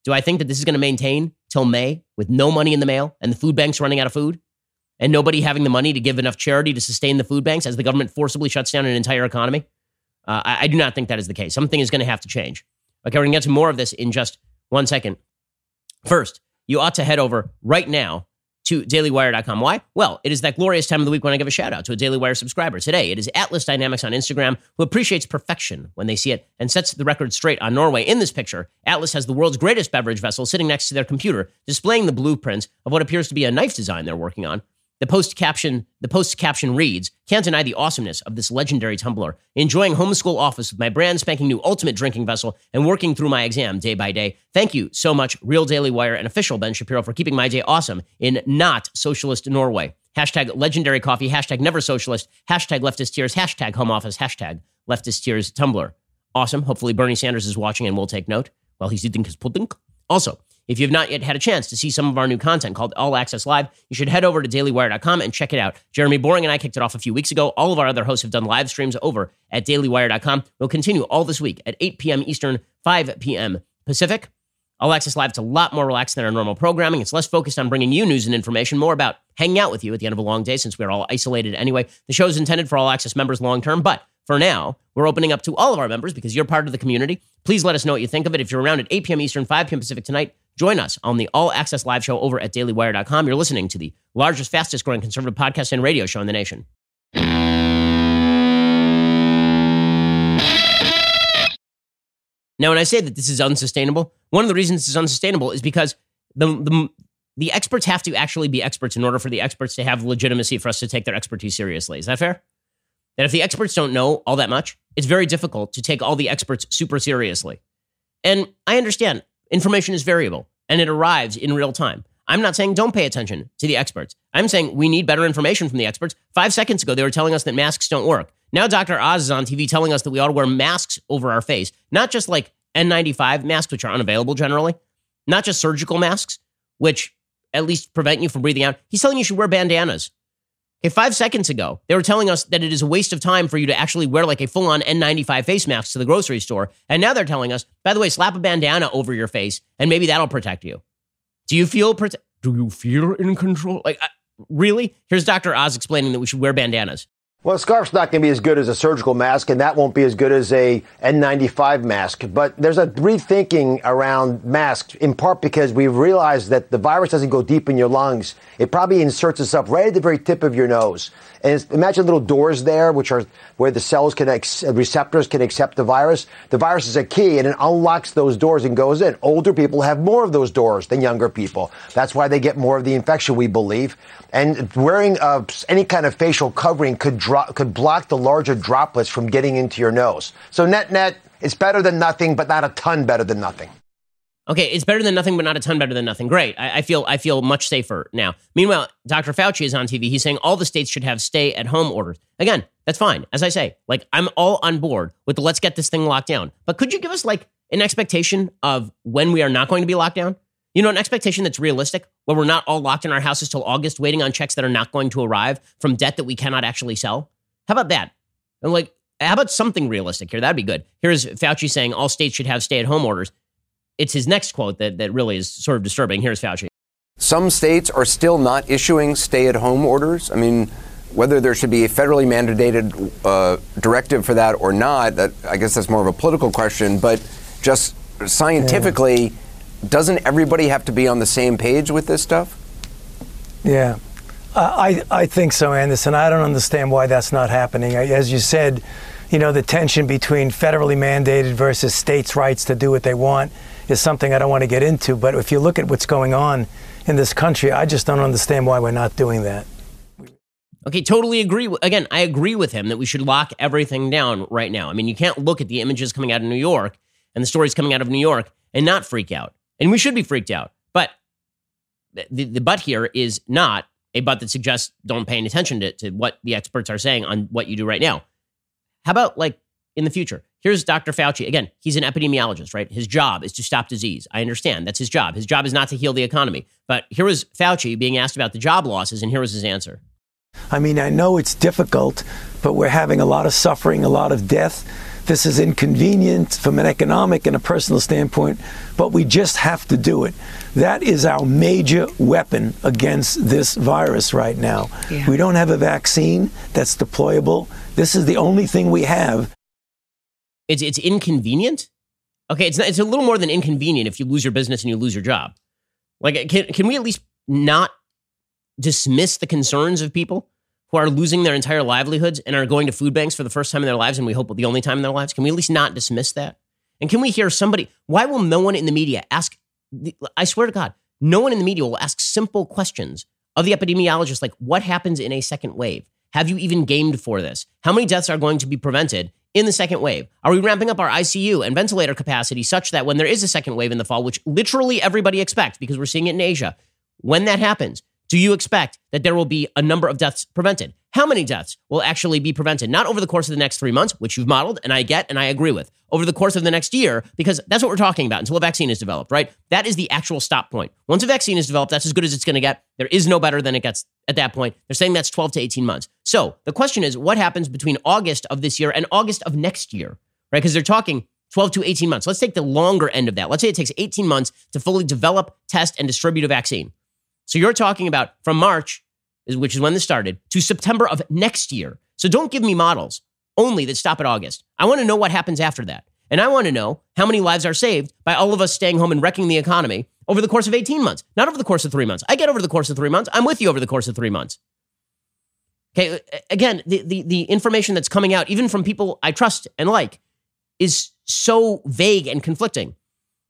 Do I think that this is going to maintain till May with no money in the mail and the food banks running out of food and nobody having the money to give enough charity to sustain the food banks as the government forcibly shuts down an entire economy? Uh, I, I do not think that is the case. Something is going to have to change. Okay, we're going to get to more of this in just one second. First, you ought to head over right now to dailywire.com. Why? Well, it is that glorious time of the week when I give a shout out to a Daily Wire subscriber. Today, it is Atlas Dynamics on Instagram who appreciates perfection when they see it and sets the record straight on Norway. In this picture, Atlas has the world's greatest beverage vessel sitting next to their computer, displaying the blueprints of what appears to be a knife design they're working on. The post caption, the post caption reads, "Can't deny the awesomeness of this legendary tumbler. Enjoying homeschool office with my brand spanking new ultimate drinking vessel and working through my exam day by day. Thank you so much, Real Daily Wire and official Ben Shapiro for keeping my day awesome in not socialist Norway. Hashtag legendary coffee. Hashtag never socialist. Hashtag leftist tears. Hashtag home office. Hashtag leftist tears tumbler. Awesome. Hopefully Bernie Sanders is watching and will take note while he's eating his pudding. Also, if you have not yet had a chance to see some of our new content called All Access Live, you should head over to dailywire.com and check it out. Jeremy Boring and I kicked it off a few weeks ago. All of our other hosts have done live streams over at dailywire.com. We'll continue all this week at 8 p.m. Eastern, 5 p.m. Pacific. All Access Live is a lot more relaxed than our normal programming. It's less focused on bringing you news and information, more about hanging out with you at the end of a long day since we're all isolated anyway. The show is intended for All Access members long term, but for now, we're opening up to all of our members because you're part of the community. Please let us know what you think of it. If you're around at 8 p.m. Eastern, 5 p.m. Pacific tonight, join us on the All Access Live show over at dailywire.com. You're listening to the largest, fastest growing conservative podcast and radio show in the nation. Now, when I say that this is unsustainable, one of the reasons this is unsustainable is because the, the, the experts have to actually be experts in order for the experts to have legitimacy for us to take their expertise seriously. Is that fair? That if the experts don't know all that much, it's very difficult to take all the experts super seriously. And I understand information is variable and it arrives in real time. I'm not saying don't pay attention to the experts. I'm saying we need better information from the experts. Five seconds ago, they were telling us that masks don't work. Now, Dr. Oz is on TV telling us that we ought to wear masks over our face, not just like N95 masks, which are unavailable generally, not just surgical masks, which at least prevent you from breathing out. He's telling you should wear bandanas. Five seconds ago, they were telling us that it is a waste of time for you to actually wear like a full on N95 face mask to the grocery store. And now they're telling us, by the way, slap a bandana over your face and maybe that'll protect you. Do you feel prote- Do you feel in control? Like, uh, really? Here's Dr. Oz explaining that we should wear bandanas. Well, a scarf's not going to be as good as a surgical mask, and that won't be as good as a N95 mask. But there's a rethinking around masks, in part because we've realized that the virus doesn't go deep in your lungs. It probably inserts itself right at the very tip of your nose. And imagine little doors there, which are where the cells can, ex- receptors can accept the virus. The virus is a key, and it unlocks those doors and goes in. Older people have more of those doors than younger people. That's why they get more of the infection, we believe. And wearing uh, any kind of facial covering could drop, could block the larger droplets from getting into your nose. So net net, it's better than nothing, but not a ton better than nothing. Okay, it's better than nothing, but not a ton better than nothing. Great. I, I, feel I feel much safer now. Meanwhile, Dr. Fauci is on TV. He's saying all the states should have stay at home orders. Again, that's fine. As I say, like I'm all on board with the let's get this thing locked down. But could you give us like an expectation of when we are not going to be locked down? You know, an expectation that's realistic, where we're not all locked in our houses till August, waiting on checks that are not going to arrive from debt that we cannot actually sell. How about that? And like, how about something realistic here? That'd be good. Here's Fauci saying all states should have stay at home orders it's his next quote that, that really is sort of disturbing. Here's Fauci. Some states are still not issuing stay at home orders. I mean, whether there should be a federally mandated uh, directive for that or not, that I guess that's more of a political question. But just scientifically, yeah. doesn't everybody have to be on the same page with this stuff? Yeah. I, I think so, Anderson. I don't understand why that's not happening. As you said, you know, the tension between federally mandated versus states' rights to do what they want is something I don't want to get into. But if you look at what's going on in this country, I just don't understand why we're not doing that. Okay, totally agree. Again, I agree with him that we should lock everything down right now. I mean, you can't look at the images coming out of New York and the stories coming out of New York and not freak out. And we should be freaked out. But the, the but here is not a but that suggests don't pay any attention to, to what the experts are saying on what you do right now. How about like in the future? Here's Dr. Fauci. Again, he's an epidemiologist, right? His job is to stop disease. I understand. That's his job. His job is not to heal the economy. But here was Fauci being asked about the job losses, and here was his answer. I mean, I know it's difficult, but we're having a lot of suffering, a lot of death. This is inconvenient from an economic and a personal standpoint, but we just have to do it. That is our major weapon against this virus right now. Yeah. We don't have a vaccine that's deployable. This is the only thing we have it's it's inconvenient. Okay, it's not, it's a little more than inconvenient if you lose your business and you lose your job. Like, uh, can can we at least not dismiss the concerns of people who are losing their entire livelihoods and are going to food banks for the first time in their lives, and we hope the only time in their lives? Can we at least not dismiss that? And can we hear somebody? Why will no one in the media ask? I swear to God, no one in the media will ask simple questions of the epidemiologist, like what happens in a second wave? Have you even gamed for this? How many deaths are going to be prevented in the second wave? Are we ramping up our ICU and ventilator capacity such that when there is a second wave in the fall, which literally everybody expects because we're seeing it in Asia, when that happens, do you expect that there will be a number of deaths prevented? How many deaths will actually be prevented? Not over the course of the next three months, which you've modeled and I get and I agree with, over the course of the next year, because that's what we're talking about until a vaccine is developed, right? That is the actual stop point. Once a vaccine is developed, that's as good as it's going to get. There is no better than it gets at that point. They're saying that's 12 to 18 months. So the question is, what happens between August of this year and August of next year, right? Because they're talking 12 to 18 months. Let's take the longer end of that. Let's say it takes 18 months to fully develop, test, and distribute a vaccine. So you're talking about from March, which is when this started, to September of next year. So don't give me models only that stop at August. I want to know what happens after that. And I want to know how many lives are saved by all of us staying home and wrecking the economy over the course of 18 months, not over the course of three months. I get over the course of three months. I'm with you over the course of three months. Okay, uh, again, the, the, the information that's coming out, even from people I trust and like, is so vague and conflicting.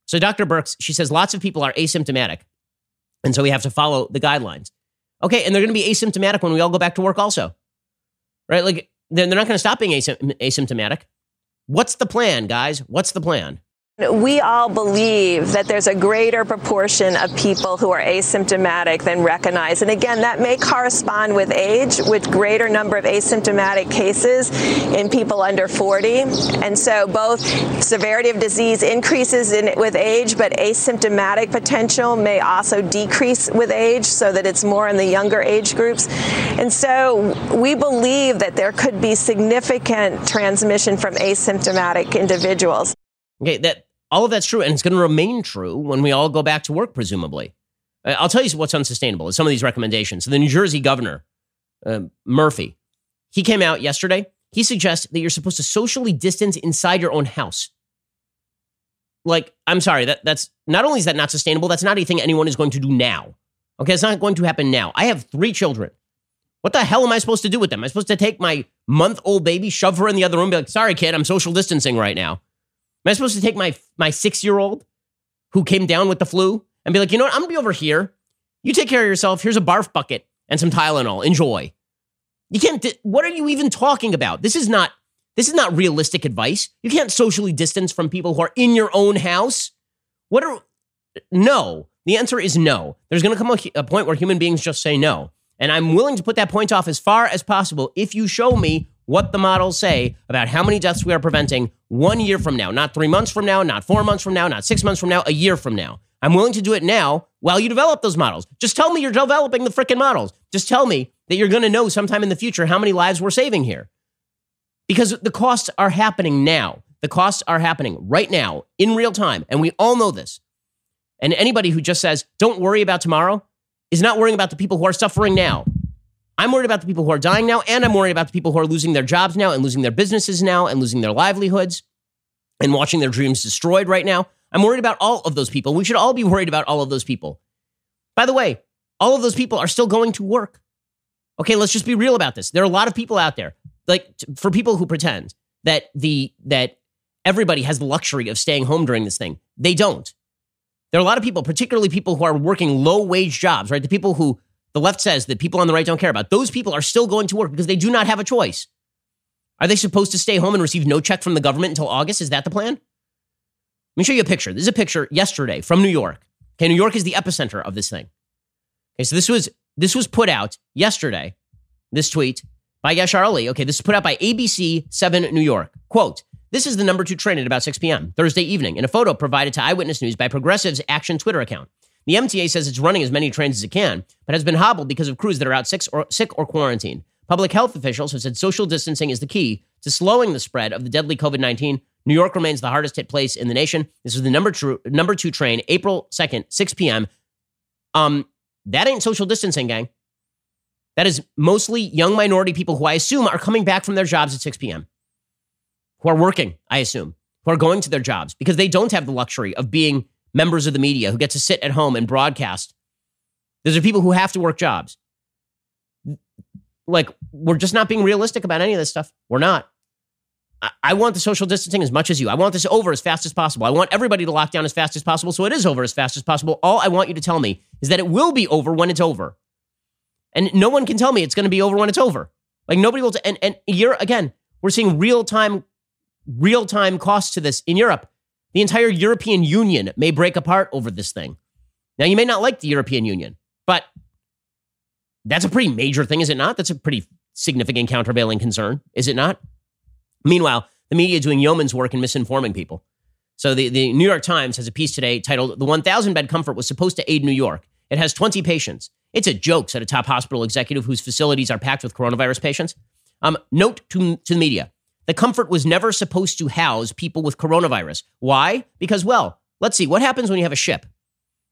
So Dr. Birx, she says lots of people are asymptomatic. And so we have to follow the guidelines. Okay, and they're going to be asymptomatic when we all go back to work, also. Right? Like, they're not going to stop being asymptomatic. What's the plan, guys? What's the plan? We all believe that there's a greater proportion of people who are asymptomatic than recognized. And again, that may correspond with age, with greater number of asymptomatic cases in people under 40. And so both severity of disease increases in, with age, but asymptomatic potential may also decrease with age so that it's more in the younger age groups. And so we believe that there could be significant transmission from asymptomatic individuals. Okay, that all of that's true, and it's going to remain true when we all go back to work, presumably. I'll tell you what's unsustainable is some of these recommendations. So the New Jersey governor, uh, Murphy, he came out yesterday. He suggests that you're supposed to socially distance inside your own house. Like, I'm sorry, that that's not only is that not sustainable, that's not anything anyone is going to do now. Okay, it's not going to happen now. I have three children. What the hell am I supposed to do with them? Am I supposed to take my month old baby, shove her in the other room, be like, sorry, kid, I'm social distancing right now? Am I supposed to take my my six year old who came down with the flu and be like, you know what? I'm gonna be over here. You take care of yourself. Here's a barf bucket and some Tylenol. Enjoy. You can't. What are you even talking about? This is not. This is not realistic advice. You can't socially distance from people who are in your own house. What are? No. The answer is no. There's going to come a, a point where human beings just say no. And I'm willing to put that point off as far as possible if you show me what the models say about how many deaths we are preventing one year from now, not three months from now, not four months from now, not six months from now, a year from now. I'm willing to do it now while you develop those models. Just tell me you're developing the freaking models. Just tell me that you're going to know sometime in the future how many lives we're saving here. Because the costs are happening now. The costs are happening right now in real time. And we all know this. And anybody who just says, don't worry about tomorrow, is not worrying about the people who are suffering now. I'm worried about the people who are dying now, and I'm worried about the people who are losing their jobs now and losing their businesses now and losing their livelihoods and watching their dreams destroyed right now. I'm worried about all of those people. We should all be worried about all of those people. By the way, all of those people are still going to work. Okay, let's just be real about this. There are a lot of people out there, like for people who pretend that the that everybody has the luxury of staying home during this thing. They don't. There are a lot of people, particularly people who are working low wage jobs, right? The people who the left says that people on the right don't care about. Those people are still going to work because they do not have a choice. Are they supposed to stay home and receive no check from the government until August? Is that the plan? Let me show you a picture. This is a picture yesterday from New York. Okay, New York is the epicenter of this thing. Okay, so this was this was put out yesterday. This tweet by Yashar Ali. Okay, this is put out by ABC 7 New York. Quote, this is the number two train at about 6 p.m. Thursday evening in a photo provided to Eyewitness News by Progressive's Action Twitter account. The MTA says it's running as many trains as it can, but has been hobbled because of crews that are out sick or, sick or quarantined. Public health officials have said social distancing is the key to slowing the spread of the deadly COVID 19. New York remains the hardest hit place in the nation. This is the number two, number two train, April 2nd, 6 p.m. Um, that ain't social distancing, gang. That is mostly young minority people who I assume are coming back from their jobs at 6 p.m., who are working, I assume, who are going to their jobs because they don't have the luxury of being members of the media who get to sit at home and broadcast. Those are people who have to work jobs. Like, we're just not being realistic about any of this stuff. We're not. I want the social distancing as much as you. I want this over as fast as possible. I want everybody to lock down as fast as possible so it is over as fast as possible. All I want you to tell me is that it will be over when it's over. And no one can tell me it's going to be over when it's over. Like nobody will. T- and and you're again, we're seeing real time, real time costs to this in Europe. The entire European Union may break apart over this thing. Now you may not like the European Union, but that's a pretty major thing, is it not? That's a pretty significant countervailing concern, is it not? Meanwhile, the media is doing yeoman's work in misinforming people. So the, the New York Times has a piece today titled The 1,000 Bed Comfort was supposed to aid New York. It has 20 patients. It's a joke, said a top hospital executive whose facilities are packed with coronavirus patients. Um, note to, to the media the comfort was never supposed to house people with coronavirus. Why? Because, well, let's see, what happens when you have a ship?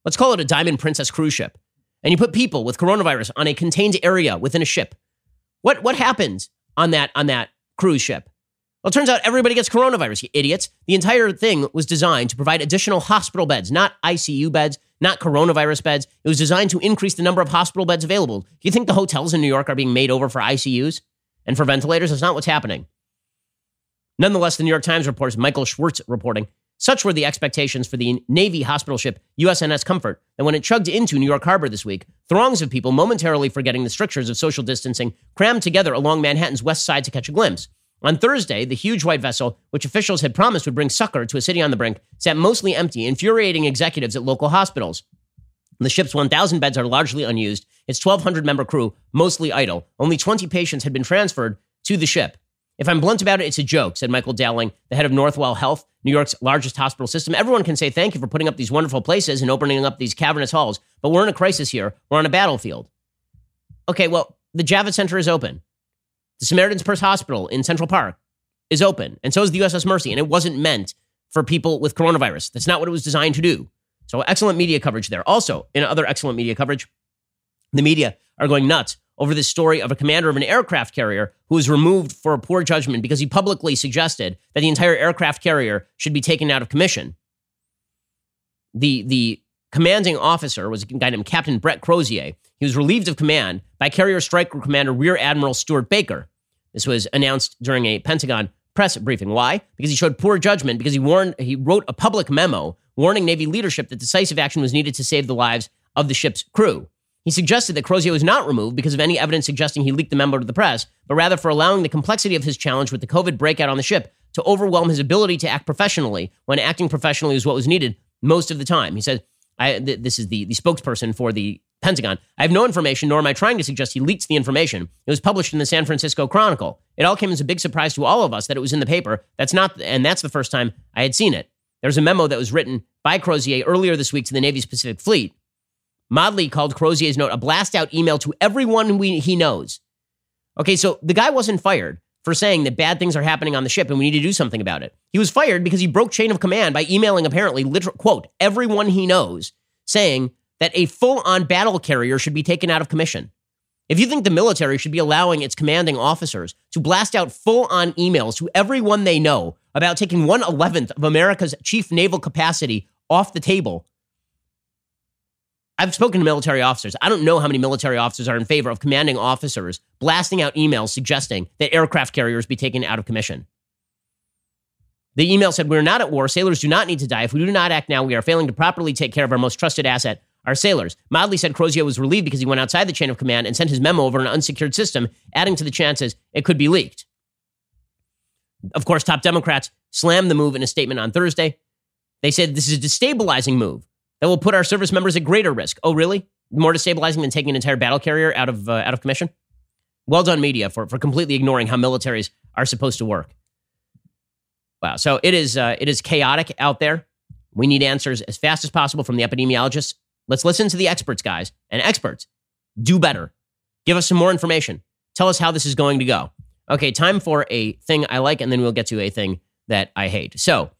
Let's call it a Diamond Princess cruise ship. And you put people with coronavirus on a contained area within a ship. What, what happens on that, on that cruise ship? Well, it turns out everybody gets coronavirus, you idiots. The entire thing was designed to provide additional hospital beds, not ICU beds, not coronavirus beds. It was designed to increase the number of hospital beds available. Do you think the hotels in New York are being made over for ICUs and for ventilators? That's not what's happening. Nonetheless, the New York Times reports Michael Schwirtz reporting such were the expectations for the Navy hospital ship USNS Comfort that when it chugged into New York Harbor this week, throngs of people momentarily forgetting the strictures of social distancing crammed together along Manhattan's west side to catch a glimpse. On Thursday, the huge white vessel, which officials had promised would bring succor to a city on the brink, sat mostly empty, infuriating executives at local hospitals. The ship's 1,000 beds are largely unused. Its 1,200 member crew, mostly idle. Only 20 patients had been transferred to the ship. If I'm blunt about it, it's a joke, said Michael Dowling, the head of Northwell Health, New York's largest hospital system. Everyone can say thank you for putting up these wonderful places and opening up these cavernous halls, but we're in a crisis here. We're on a battlefield. Okay, well, the Javits Center is open. The Samaritan's Purse Hospital in Central Park is open, and so is the USS Mercy, and it wasn't meant for people with coronavirus. That's not what it was designed to do. So excellent media coverage there. Also, in other excellent media coverage, the media are going nuts over the story of a commander of an aircraft carrier who was removed for a poor judgment because he publicly suggested that the entire aircraft carrier should be taken out of commission. The, the commanding officer was a guy named Captain Brett Crozier. He was relieved of command by Carrier Strike Group Commander Rear Admiral Stuart Baker. This was announced during a Pentagon press briefing. Why? Because he showed poor judgment because he warned he wrote a public memo warning Navy leadership that decisive action was needed to save the lives of the ship's crew. He suggested that Crozier was not removed because of any evidence suggesting he leaked the memo to the press, but rather for allowing the complexity of his challenge with the COVID breakout on the ship to overwhelm his ability to act professionally when acting professionally was what was needed most of the time. He said, th- this is the, the spokesperson for the Pentagon. I have no information, nor am I trying to suggest he leaked the information. It was published in the San Francisco Chronicle. It all came as a big surprise to all of us that it was in the paper. That's not, and that's the first time I had seen it. There's a memo that was written by Crozier earlier this week to the Navy's Pacific Fleet. Modly called Crozier's note a blast out email to everyone we, he knows. Okay, so the guy wasn't fired for saying that bad things are happening on the ship and we need to do something about it. He was fired because he broke chain of command by emailing apparently literal quote everyone he knows saying that a full on battle carrier should be taken out of commission. If you think the military should be allowing its commanding officers to blast out full on emails to everyone they know about taking one eleventh of America's chief naval capacity off the table, I've spoken to military officers. I don't know how many military officers are in favor of commanding officers blasting out emails suggesting that aircraft carriers be taken out of commission. The email said, We're not at war. Sailors do not need to die. If we do not act now, we are failing to properly take care of our most trusted asset, our sailors. Modly said Crozier was relieved because he went outside the chain of command and sent his memo over an unsecured system, adding to the chances it could be leaked. Of course, top Democrats slammed the move in a statement on Thursday. They said this is a destabilizing move that will put our service members at greater risk. Oh, really? More destabilizing than taking an entire battle carrier out of, uh, out of commission? Well done, media, for, for completely ignoring how militaries are supposed to work. Wow. So it is, uh, it is chaotic out there. We need answers as fast as possible from the epidemiologists Let's listen to the experts, guys. And experts, do better. Give us some more information. Tell us how this is going to go. Okay, time for a thing I like, and then we'll get to a thing that I hate. So,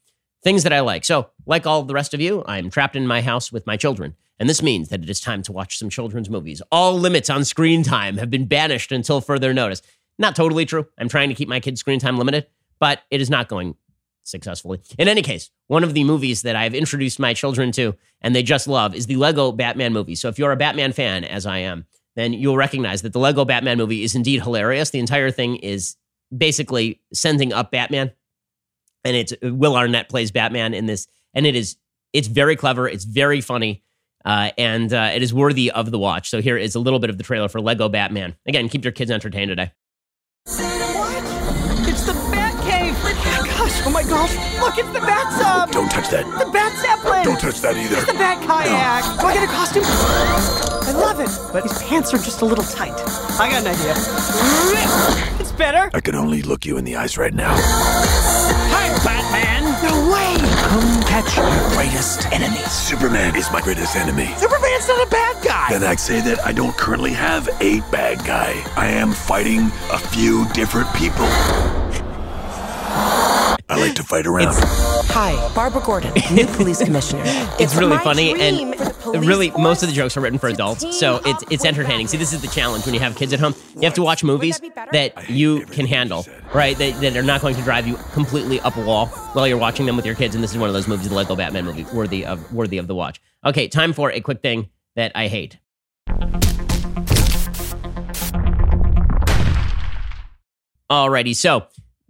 things that I like. So, like all the rest of you, I'm trapped in my house with my children. And this means that it is time to watch some children's movies. All limits on screen time have been banished until further notice. Not totally true. I'm trying to keep my kids' screen time limited, but it is not going successfully. In any case, one of the movies that I've introduced my children to and they just love is the Lego Batman movie. So if you're a Batman fan, as I am, then you'll recognize that the Lego Batman movie is indeed hilarious. The entire thing is basically sending up Batman, and it's uh, Will Arnett plays Batman in this, and it is it's very clever, it's very funny, uh, and uh, it is worthy of the watch. So here is a little bit of the trailer for Lego Batman. Again, keep your kids entertained today. What? It's the Batcave! Oh my gosh, oh my gosh! Look, it's the Bat Sub! Don't touch that. The Bat Zeppelin! Don't touch that either. It's the Bat Kayak! Do I get a costume? I love it, but his pants are just a little tight. I got an idea. It's better! I can only look you in the eyes right now. Hi, Batman! No way! Come catch your greatest enemy. Superman is my greatest enemy. Superman's not a bad guy! Then I'd say that I don't currently have a bad guy. I am fighting a few different people. I like to fight around. Hi, Barbara Gordon, new police commissioner. It's really funny and for the police really most of the jokes are written for adults, so it's it's entertaining. See, this is the challenge when you have kids at home. You have to watch movies that that you can handle, right? That, that are not going to drive you completely up a wall while you're watching them with your kids. And this is one of those movies, the Lego Batman movie, worthy of worthy of the watch. Okay, time for a quick thing that I hate. Alrighty, so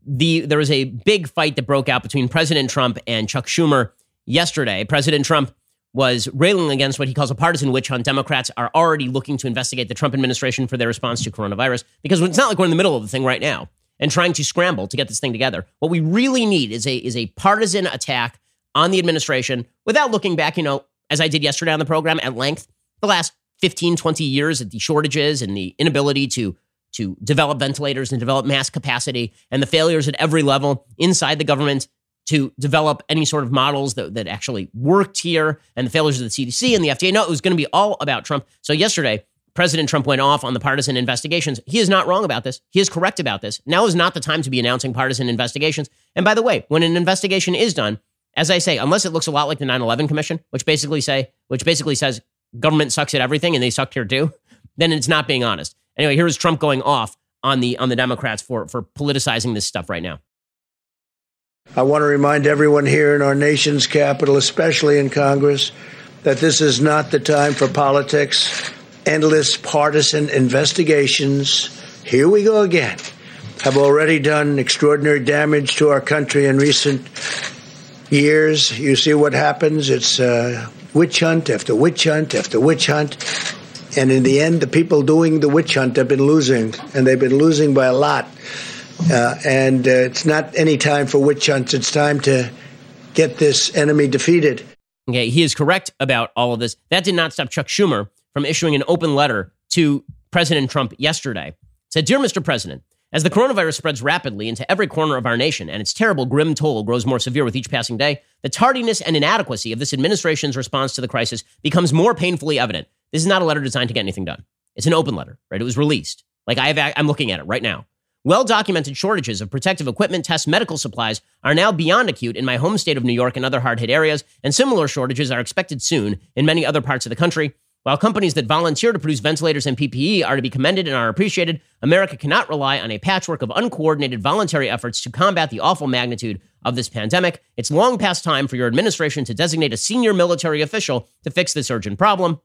the there was a big fight that broke out between President Trump and Chuck Schumer yesterday. President Trump was railing against what he calls a partisan witch hunt. Democrats are already looking to investigate the Trump administration for their response to coronavirus because it's not like we're in the middle of the thing right now and trying to scramble to get this thing together. What we really need is a is a partisan attack on the administration without looking back, you know, as I did yesterday on the program at length, the last 15, 20 years at the shortages and the inability to to develop ventilators and develop mass capacity and the failures at every level inside the government to develop any sort of models that, that actually worked here and the failures of the CDC and the FDA. No, it was going to be all about Trump. So yesterday, President Trump went off on the partisan investigations. He is not wrong about this. He is correct about this. Now is not the time to be announcing partisan investigations. And by the way, when an investigation is done, as I say, unless it looks a lot like the 9/11 Commission, which basically say, which basically says government sucks at everything and they sucked here too, then it's not being honest. Anyway, here is Trump going off on the on the Democrats for for politicizing this stuff right now. I want to remind everyone here in our nation's capital, especially in Congress, that this is not the time for politics, endless partisan investigations. Here we go again. Have already done extraordinary damage to our country in recent years. You see what happens? It's uh, witch hunt after witch hunt after witch hunt. And in the end, the people doing the witch hunt have been losing, and they've been losing by a lot. Uh, and uh, it's not any time for witch hunts. It's time to get this enemy defeated. Okay, he is correct about all of this. That did not stop Chuck Schumer from issuing an open letter to President Trump yesterday. It said, Dear Mr. President, as the coronavirus spreads rapidly into every corner of our nation and its terrible, grim toll grows more severe with each passing day, the tardiness and inadequacy of this administration's response to the crisis becomes more painfully evident. This is not a letter designed to get anything done. It's an open letter, right? It was released. Like I have, I'm looking at it right now. Well documented shortages of protective equipment, tests, medical supplies are now beyond acute in my home state of New York and other hard hit areas, and similar shortages are expected soon in many other parts of the country. While companies that volunteer to produce ventilators and PPE are to be commended and are appreciated, America cannot rely on a patchwork of uncoordinated voluntary efforts to combat the awful magnitude of this pandemic. It's long past time for your administration to designate a senior military official to fix this urgent problem.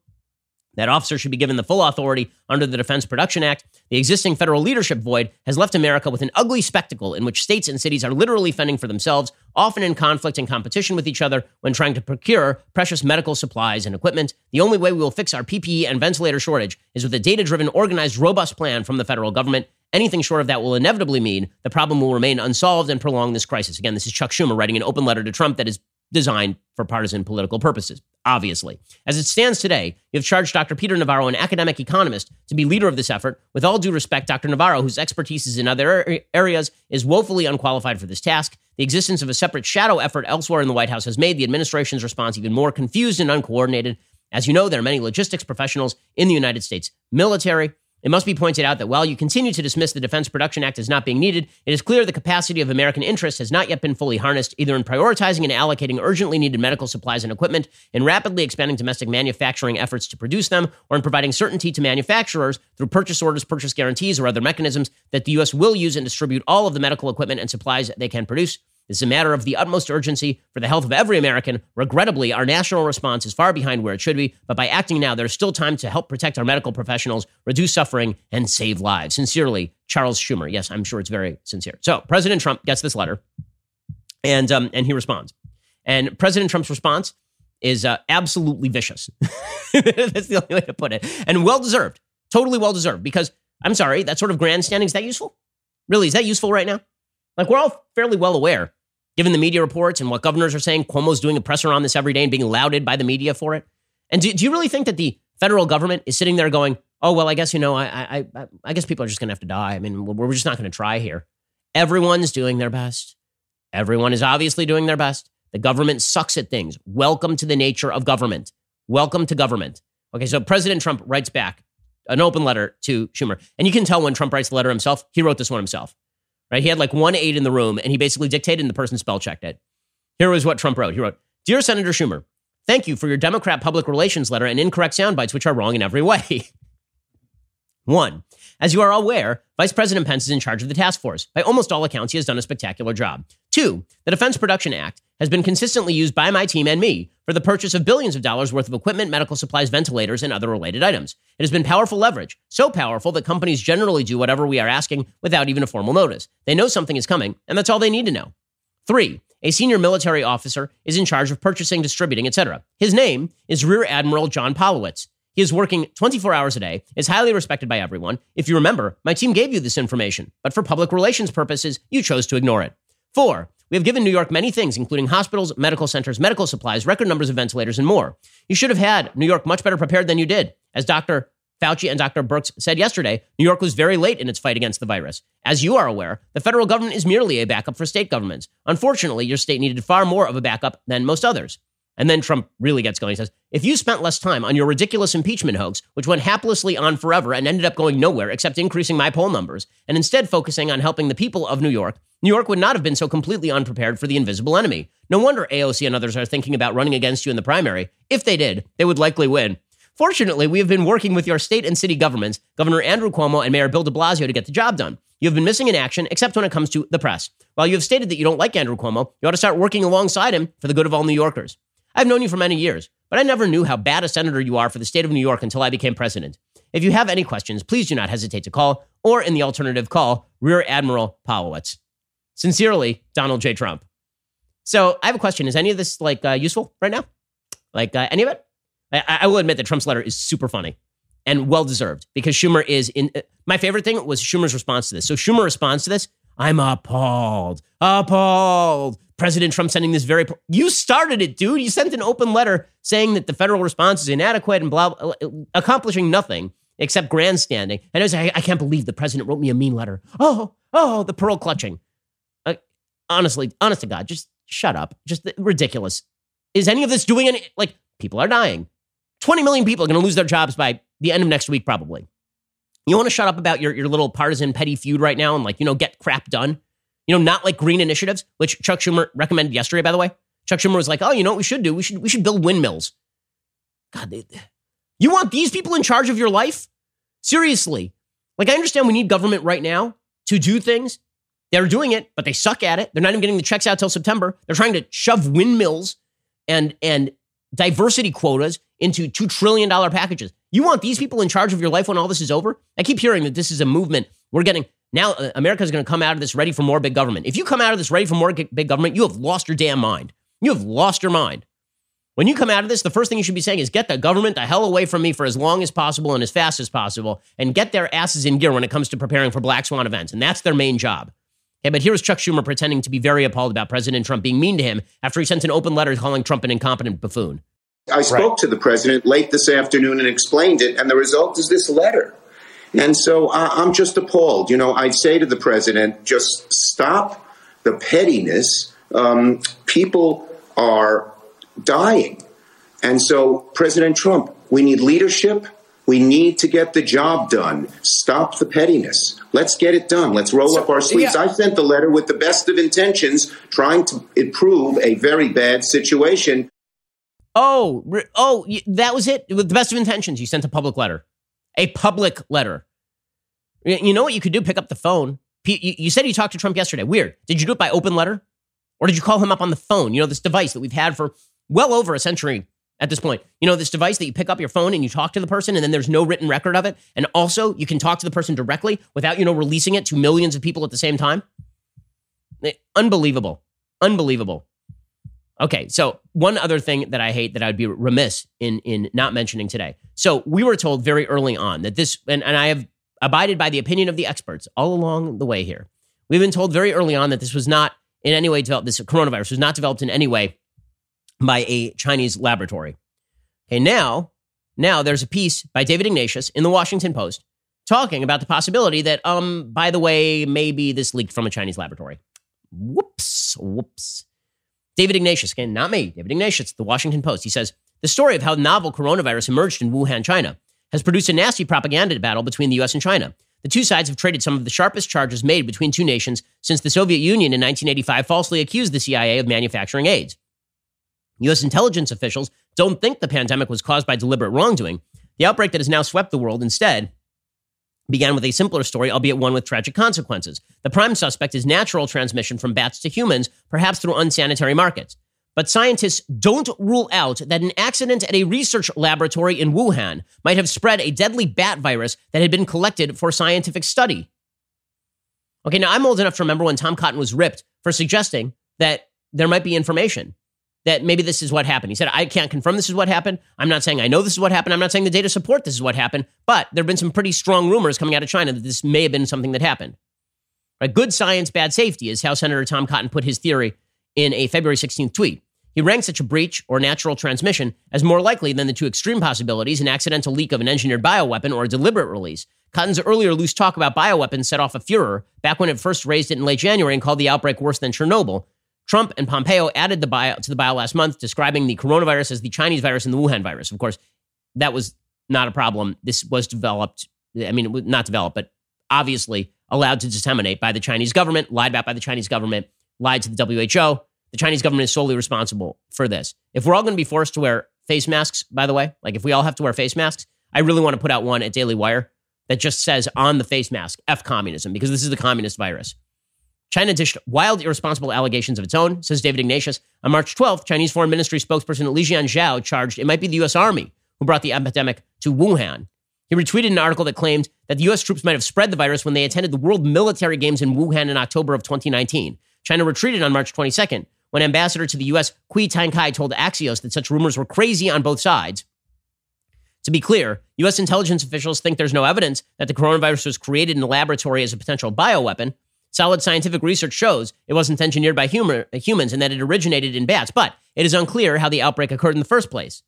That officer should be given the full authority under the Defense Production Act. The existing federal leadership void has left America with an ugly spectacle in which states and cities are literally fending for themselves, often in conflict and competition with each other when trying to procure precious medical supplies and equipment. The only way we will fix our PPE and ventilator shortage is with a data driven, organized, robust plan from the federal government. Anything short of that will inevitably mean the problem will remain unsolved and prolong this crisis. Again, this is Chuck Schumer writing an open letter to Trump that is designed for partisan political purposes, obviously. As it stands today, you have charged Dr. Peter Navarro, an academic economist, to be leader of this effort. With all due respect, Dr. Navarro, whose expertise is in other areas, is woefully unqualified for this task. The existence of a separate shadow effort elsewhere in the White House has made the administration's response even more confused and uncoordinated. As you know, there are many logistics professionals in the United States military. It must be pointed out that while you continue to dismiss the Defense Production Act as not being needed, it is clear the capacity of American interests has not yet been fully harnessed, either in prioritizing and allocating urgently needed medical supplies and equipment, in rapidly expanding domestic manufacturing efforts to produce them, or in providing certainty to manufacturers through purchase orders, purchase guarantees, or other mechanisms that the U.S. will use and distribute all of the medical equipment and supplies they can produce. This is a matter of the utmost urgency for the health of every American. Regrettably, our national response is far behind where it should be, but by acting now, there's still time to help protect our medical professionals, reduce suffering, and save lives. Sincerely, Charles Schumer. Yes, I'm sure it's very sincere. So, President Trump gets this letter, and um, and he responds. And President Trump's response is uh, absolutely vicious. That's the only way to put it, and well deserved. Totally well deserved. Because I'm sorry, that sort of grandstanding is that useful? Really, is that useful right now? Like we're all fairly well aware, given the media reports and what governors are saying. Cuomo's doing a presser on this every day and being lauded by the media for it. And do, do you really think that the federal government is sitting there going, "Oh well, I guess you know, I I I guess people are just going to have to die. I mean, we're just not going to try here." Everyone's doing their best. Everyone is obviously doing their best. The government sucks at things. Welcome to the nature of government. Welcome to government. Okay, so President Trump writes back an open letter to Schumer. And you can tell when Trump writes the letter himself, he wrote this one himself. Right? He had like one aide in the room and he basically dictated and the person spell checked it. Here was what Trump wrote. He wrote, Dear Senator Schumer, thank you for your Democrat public relations letter and incorrect sound bites, which are wrong in every way. One, as you are all aware, Vice President Pence is in charge of the task force. By almost all accounts, he has done a spectacular job. Two, the Defense Production Act has been consistently used by my team and me for the purchase of billions of dollars worth of equipment, medical supplies, ventilators, and other related items. It has been powerful leverage, so powerful that companies generally do whatever we are asking without even a formal notice. They know something is coming, and that's all they need to know. Three, a senior military officer is in charge of purchasing, distributing, etc. His name is Rear Admiral John Polowitz. He is working 24 hours a day, is highly respected by everyone. If you remember, my team gave you this information, but for public relations purposes, you chose to ignore it. Four, we have given New York many things, including hospitals, medical centers, medical supplies, record numbers of ventilators, and more. You should have had New York much better prepared than you did. As Dr. Fauci and Dr. Birx said yesterday, New York was very late in its fight against the virus. As you are aware, the federal government is merely a backup for state governments. Unfortunately, your state needed far more of a backup than most others. And then Trump really gets going. He says, if you spent less time on your ridiculous impeachment hoax, which went haplessly on forever and ended up going nowhere except increasing my poll numbers, and instead focusing on helping the people of New York, New York would not have been so completely unprepared for the invisible enemy. No wonder AOC and others are thinking about running against you in the primary. If they did, they would likely win. Fortunately, we have been working with your state and city governments, Governor Andrew Cuomo and Mayor Bill de Blasio, to get the job done. You have been missing in action, except when it comes to the press. While you have stated that you don't like Andrew Cuomo, you ought to start working alongside him for the good of all New Yorkers. I've known you for many years, but I never knew how bad a senator you are for the state of New York until I became president. If you have any questions, please do not hesitate to call, or in the alternative, call Rear Admiral Polowitz. Sincerely, Donald J. Trump. So I have a question. Is any of this like uh, useful right now? Like uh, any of it? I, I will admit that Trump's letter is super funny and well deserved because Schumer is in. Uh, my favorite thing was Schumer's response to this. So Schumer responds to this. I'm appalled, appalled. President Trump sending this very. You started it, dude. You sent an open letter saying that the federal response is inadequate and blah, blah accomplishing nothing except grandstanding. And I was like, I can't believe the president wrote me a mean letter. Oh, oh, the pearl clutching. Uh, honestly, honest to God, just shut up. Just ridiculous. Is any of this doing any? Like, people are dying. 20 million people are going to lose their jobs by the end of next week, probably. You want to shut up about your, your little partisan petty feud right now and, like, you know, get crap done? You know, not like green initiatives, which Chuck Schumer recommended yesterday, by the way. Chuck Schumer was like, oh, you know what we should do? We should, we should build windmills. God, they, you want these people in charge of your life? Seriously. Like, I understand we need government right now to do things. They're doing it, but they suck at it. They're not even getting the checks out till September. They're trying to shove windmills and, and diversity quotas into $2 trillion packages. You want these people in charge of your life when all this is over? I keep hearing that this is a movement. We're getting now uh, America going to come out of this ready for more big government. If you come out of this ready for more big government, you have lost your damn mind. You have lost your mind. When you come out of this, the first thing you should be saying is get the government the hell away from me for as long as possible and as fast as possible and get their asses in gear when it comes to preparing for black swan events. And that's their main job. Okay, but here's Chuck Schumer pretending to be very appalled about President Trump being mean to him after he sent an open letter calling Trump an incompetent buffoon. I spoke right. to the president late this afternoon and explained it, and the result is this letter. And so uh, I'm just appalled. You know, I'd say to the president, just stop the pettiness. Um, people are dying. And so, President Trump, we need leadership. We need to get the job done. Stop the pettiness. Let's get it done. Let's roll so, up our sleeves. Yeah. I sent the letter with the best of intentions, trying to improve a very bad situation. Oh, oh, that was it. With the best of intentions, you sent a public letter a public letter. You know what you could do? Pick up the phone. You said you talked to Trump yesterday. Weird. Did you do it by open letter? Or did you call him up on the phone? You know, this device that we've had for well over a century at this point. You know, this device that you pick up your phone and you talk to the person and then there's no written record of it. And also you can talk to the person directly without, you know, releasing it to millions of people at the same time. Eh, Unbelievable. Unbelievable. Okay, so one other thing that I hate that I'd be remiss in in not mentioning today. So we were told very early on that this, and, and I have abided by the opinion of the experts all along the way here. We've been told very early on that this was not in any way developed, this coronavirus was not developed in any way by a Chinese laboratory. Okay, now, now there's a piece by David Ignatius in the Washington Post talking about the possibility that, um, by the way, maybe this leaked from a Chinese laboratory. Whoops, whoops. David Ignatius, again, not me, David Ignatius, the Washington Post. He says the story of how novel coronavirus emerged in Wuhan, China, has produced a nasty propaganda battle between the US and China. The two sides have traded some of the sharpest charges made between two nations since the Soviet Union in 1985 falsely accused the CIA of manufacturing AIDS. U.S. intelligence officials don't think the pandemic was caused by deliberate wrongdoing. The outbreak that has now swept the world instead began with a simpler story, albeit one with tragic consequences. The prime suspect is natural transmission from bats to humans, perhaps through unsanitary markets. But scientists don't rule out that an accident at a research laboratory in Wuhan might have spread a deadly bat virus that had been collected for scientific study. Okay, now I'm old enough to remember when Tom Cotton was ripped for suggesting that there might be information that maybe this is what happened. He said, I can't confirm this is what happened. I'm not saying I know this is what happened. I'm not saying the data support this is what happened, but there have been some pretty strong rumors coming out of China that this may have been something that happened. Right? Good science, bad safety is how Senator Tom Cotton put his theory in a February 16th tweet. He ranked such a breach or natural transmission as more likely than the two extreme possibilities an accidental leak of an engineered bioweapon or a deliberate release. Cotton's earlier loose talk about bioweapons set off a furor back when it first raised it in late January and called the outbreak worse than Chernobyl. Trump and Pompeo added the bio to the bio last month, describing the coronavirus as the Chinese virus and the Wuhan virus. Of course, that was not a problem. This was developed, I mean, not developed, but obviously allowed to disseminate by the Chinese government, lied about by the Chinese government, lied to the WHO. The Chinese government is solely responsible for this. If we're all going to be forced to wear face masks, by the way, like if we all have to wear face masks, I really want to put out one at Daily Wire that just says on the face mask, F communism, because this is the communist virus. China dished wild, irresponsible allegations of its own, says David Ignatius. On March 12th, Chinese Foreign Ministry spokesperson Lijian Zhao charged it might be the U.S. Army who brought the epidemic to Wuhan. He retweeted an article that claimed that the U.S. troops might have spread the virus when they attended the World Military Games in Wuhan in October of 2019. China retreated on March 22nd when ambassador to the U.S. Cui Tiankai told Axios that such rumors were crazy on both sides. To be clear, U.S. intelligence officials think there's no evidence that the coronavirus was created in a laboratory as a potential bioweapon. Solid scientific research shows it wasn't engineered by humor, humans and that it originated in bats, but it is unclear how the outbreak occurred in the first place.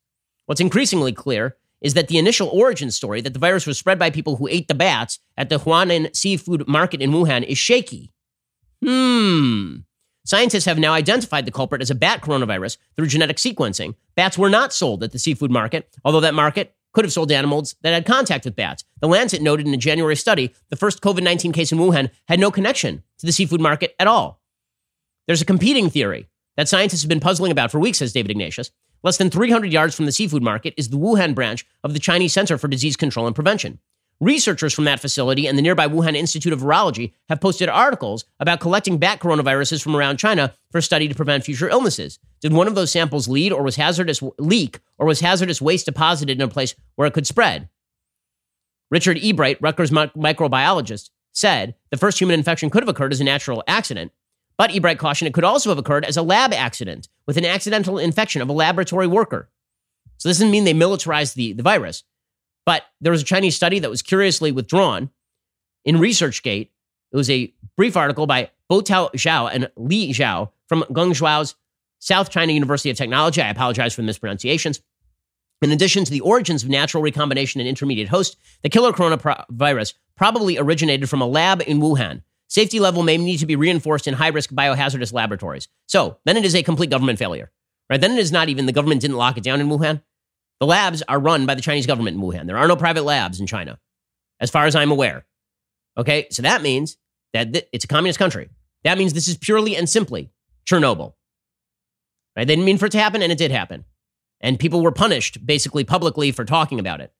What's increasingly clear is that the initial origin story that the virus was spread by people who ate the bats at the Huanan seafood market in Wuhan is shaky. Hmm. Scientists have now identified the culprit as a bat coronavirus through genetic sequencing. Bats were not sold at the seafood market, although that market could have sold animals that had contact with bats. The Lancet noted in a January study the first COVID 19 case in Wuhan had no connection to the seafood market at all. There's a competing theory that scientists have been puzzling about for weeks, says David Ignatius. Less than 300 yards from the seafood market is the Wuhan branch of the Chinese Center for Disease Control and Prevention. Researchers from that facility and the nearby Wuhan Institute of Virology have posted articles about collecting bat coronaviruses from around China for study to prevent future illnesses. Did one of those samples lead or was hazardous leak or was hazardous waste deposited in a place where it could spread? Richard Ebright, Rutgers microbiologist, said the first human infection could have occurred as a natural accident, but Ebright cautioned it could also have occurred as a lab accident with an accidental infection of a laboratory worker. So this doesn't mean they militarized the, the virus. But there was a Chinese study that was curiously withdrawn in ResearchGate. It was a brief article by Botao Zhao and Li Zhao from Guangzhou's South China University of Technology. I apologize for the mispronunciations. In addition to the origins of natural recombination and intermediate host, the killer coronavirus probably originated from a lab in Wuhan. Safety level may need to be reinforced in high risk biohazardous laboratories. So then it is a complete government failure. Right? Then it is not even the government didn't lock it down in Wuhan. The labs are run by the Chinese government in Wuhan. There are no private labs in China, as far as I'm aware. Okay, so that means that th- it's a communist country. That means this is purely and simply Chernobyl. Right? They didn't mean for it to happen, and it did happen. And people were punished basically publicly for talking about it.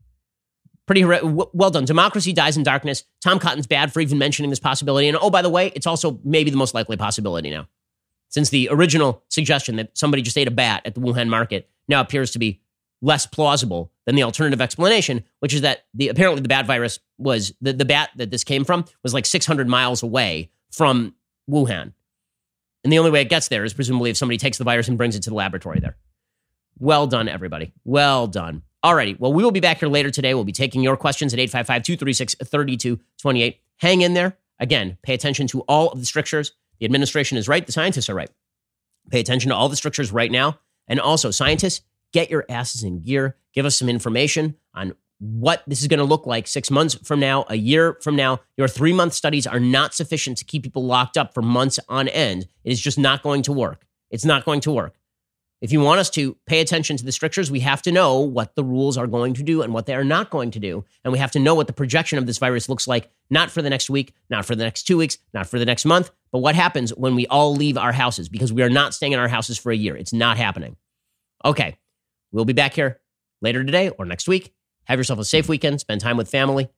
Pretty well done. Democracy dies in darkness. Tom Cotton's bad for even mentioning this possibility. And oh, by the way, it's also maybe the most likely possibility now. since the original suggestion that somebody just ate a bat at the Wuhan market now appears to be less plausible than the alternative explanation, which is that the apparently the bat virus was the, the bat that this came from was like 600 miles away from Wuhan. And the only way it gets there is presumably if somebody takes the virus and brings it to the laboratory there. Well done, everybody. Well done. Alrighty. Well, we will be back here later today. We'll be taking your questions at 855 236 3228. Hang in there. Again, pay attention to all of the strictures. The administration is right. The scientists are right. Pay attention to all the strictures right now. And also, scientists, get your asses in gear. Give us some information on what this is going to look like six months from now, a year from now. Your three month studies are not sufficient to keep people locked up for months on end. It is just not going to work. It's not going to work. If you want us to pay attention to the strictures, we have to know what the rules are going to do and what they are not going to do. And we have to know what the projection of this virus looks like, not for the next week, not for the next two weeks, not for the next month, but what happens when we all leave our houses because we are not staying in our houses for a year. It's not happening. Okay, we'll be back here later today or next week. Have yourself a safe weekend, spend time with family,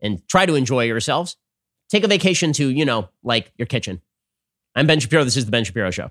and try to enjoy yourselves. Take a vacation to, you know, like your kitchen. I'm Ben Shapiro. This is The Ben Shapiro Show.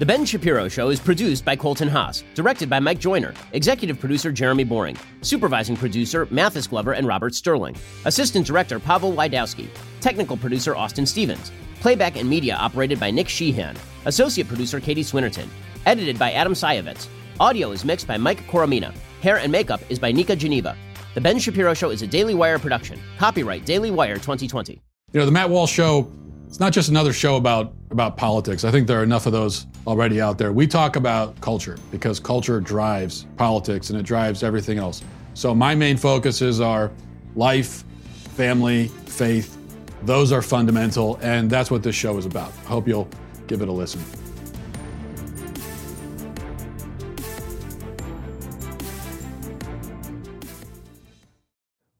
The Ben Shapiro Show is produced by Colton Haas, directed by Mike Joyner, executive producer Jeremy Boring, supervising producer Mathis Glover and Robert Sterling, assistant director Pavel Wydowski, technical producer Austin Stevens, playback and media operated by Nick Sheehan, associate producer Katie Swinnerton, edited by Adam Sayevitz. Audio is mixed by Mike Coromina. Hair and makeup is by Nika Geneva. The Ben Shapiro Show is a Daily Wire production. Copyright Daily Wire 2020. You know, the Matt Walsh Show, it's not just another show about, about politics. I think there are enough of those already out there. We talk about culture because culture drives politics and it drives everything else. So my main focuses are life, family, faith. Those are fundamental, and that's what this show is about. I hope you'll give it a listen.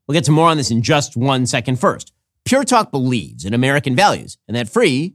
We'll get to more on this in just one second first. Pure Talk believes in American values, and that free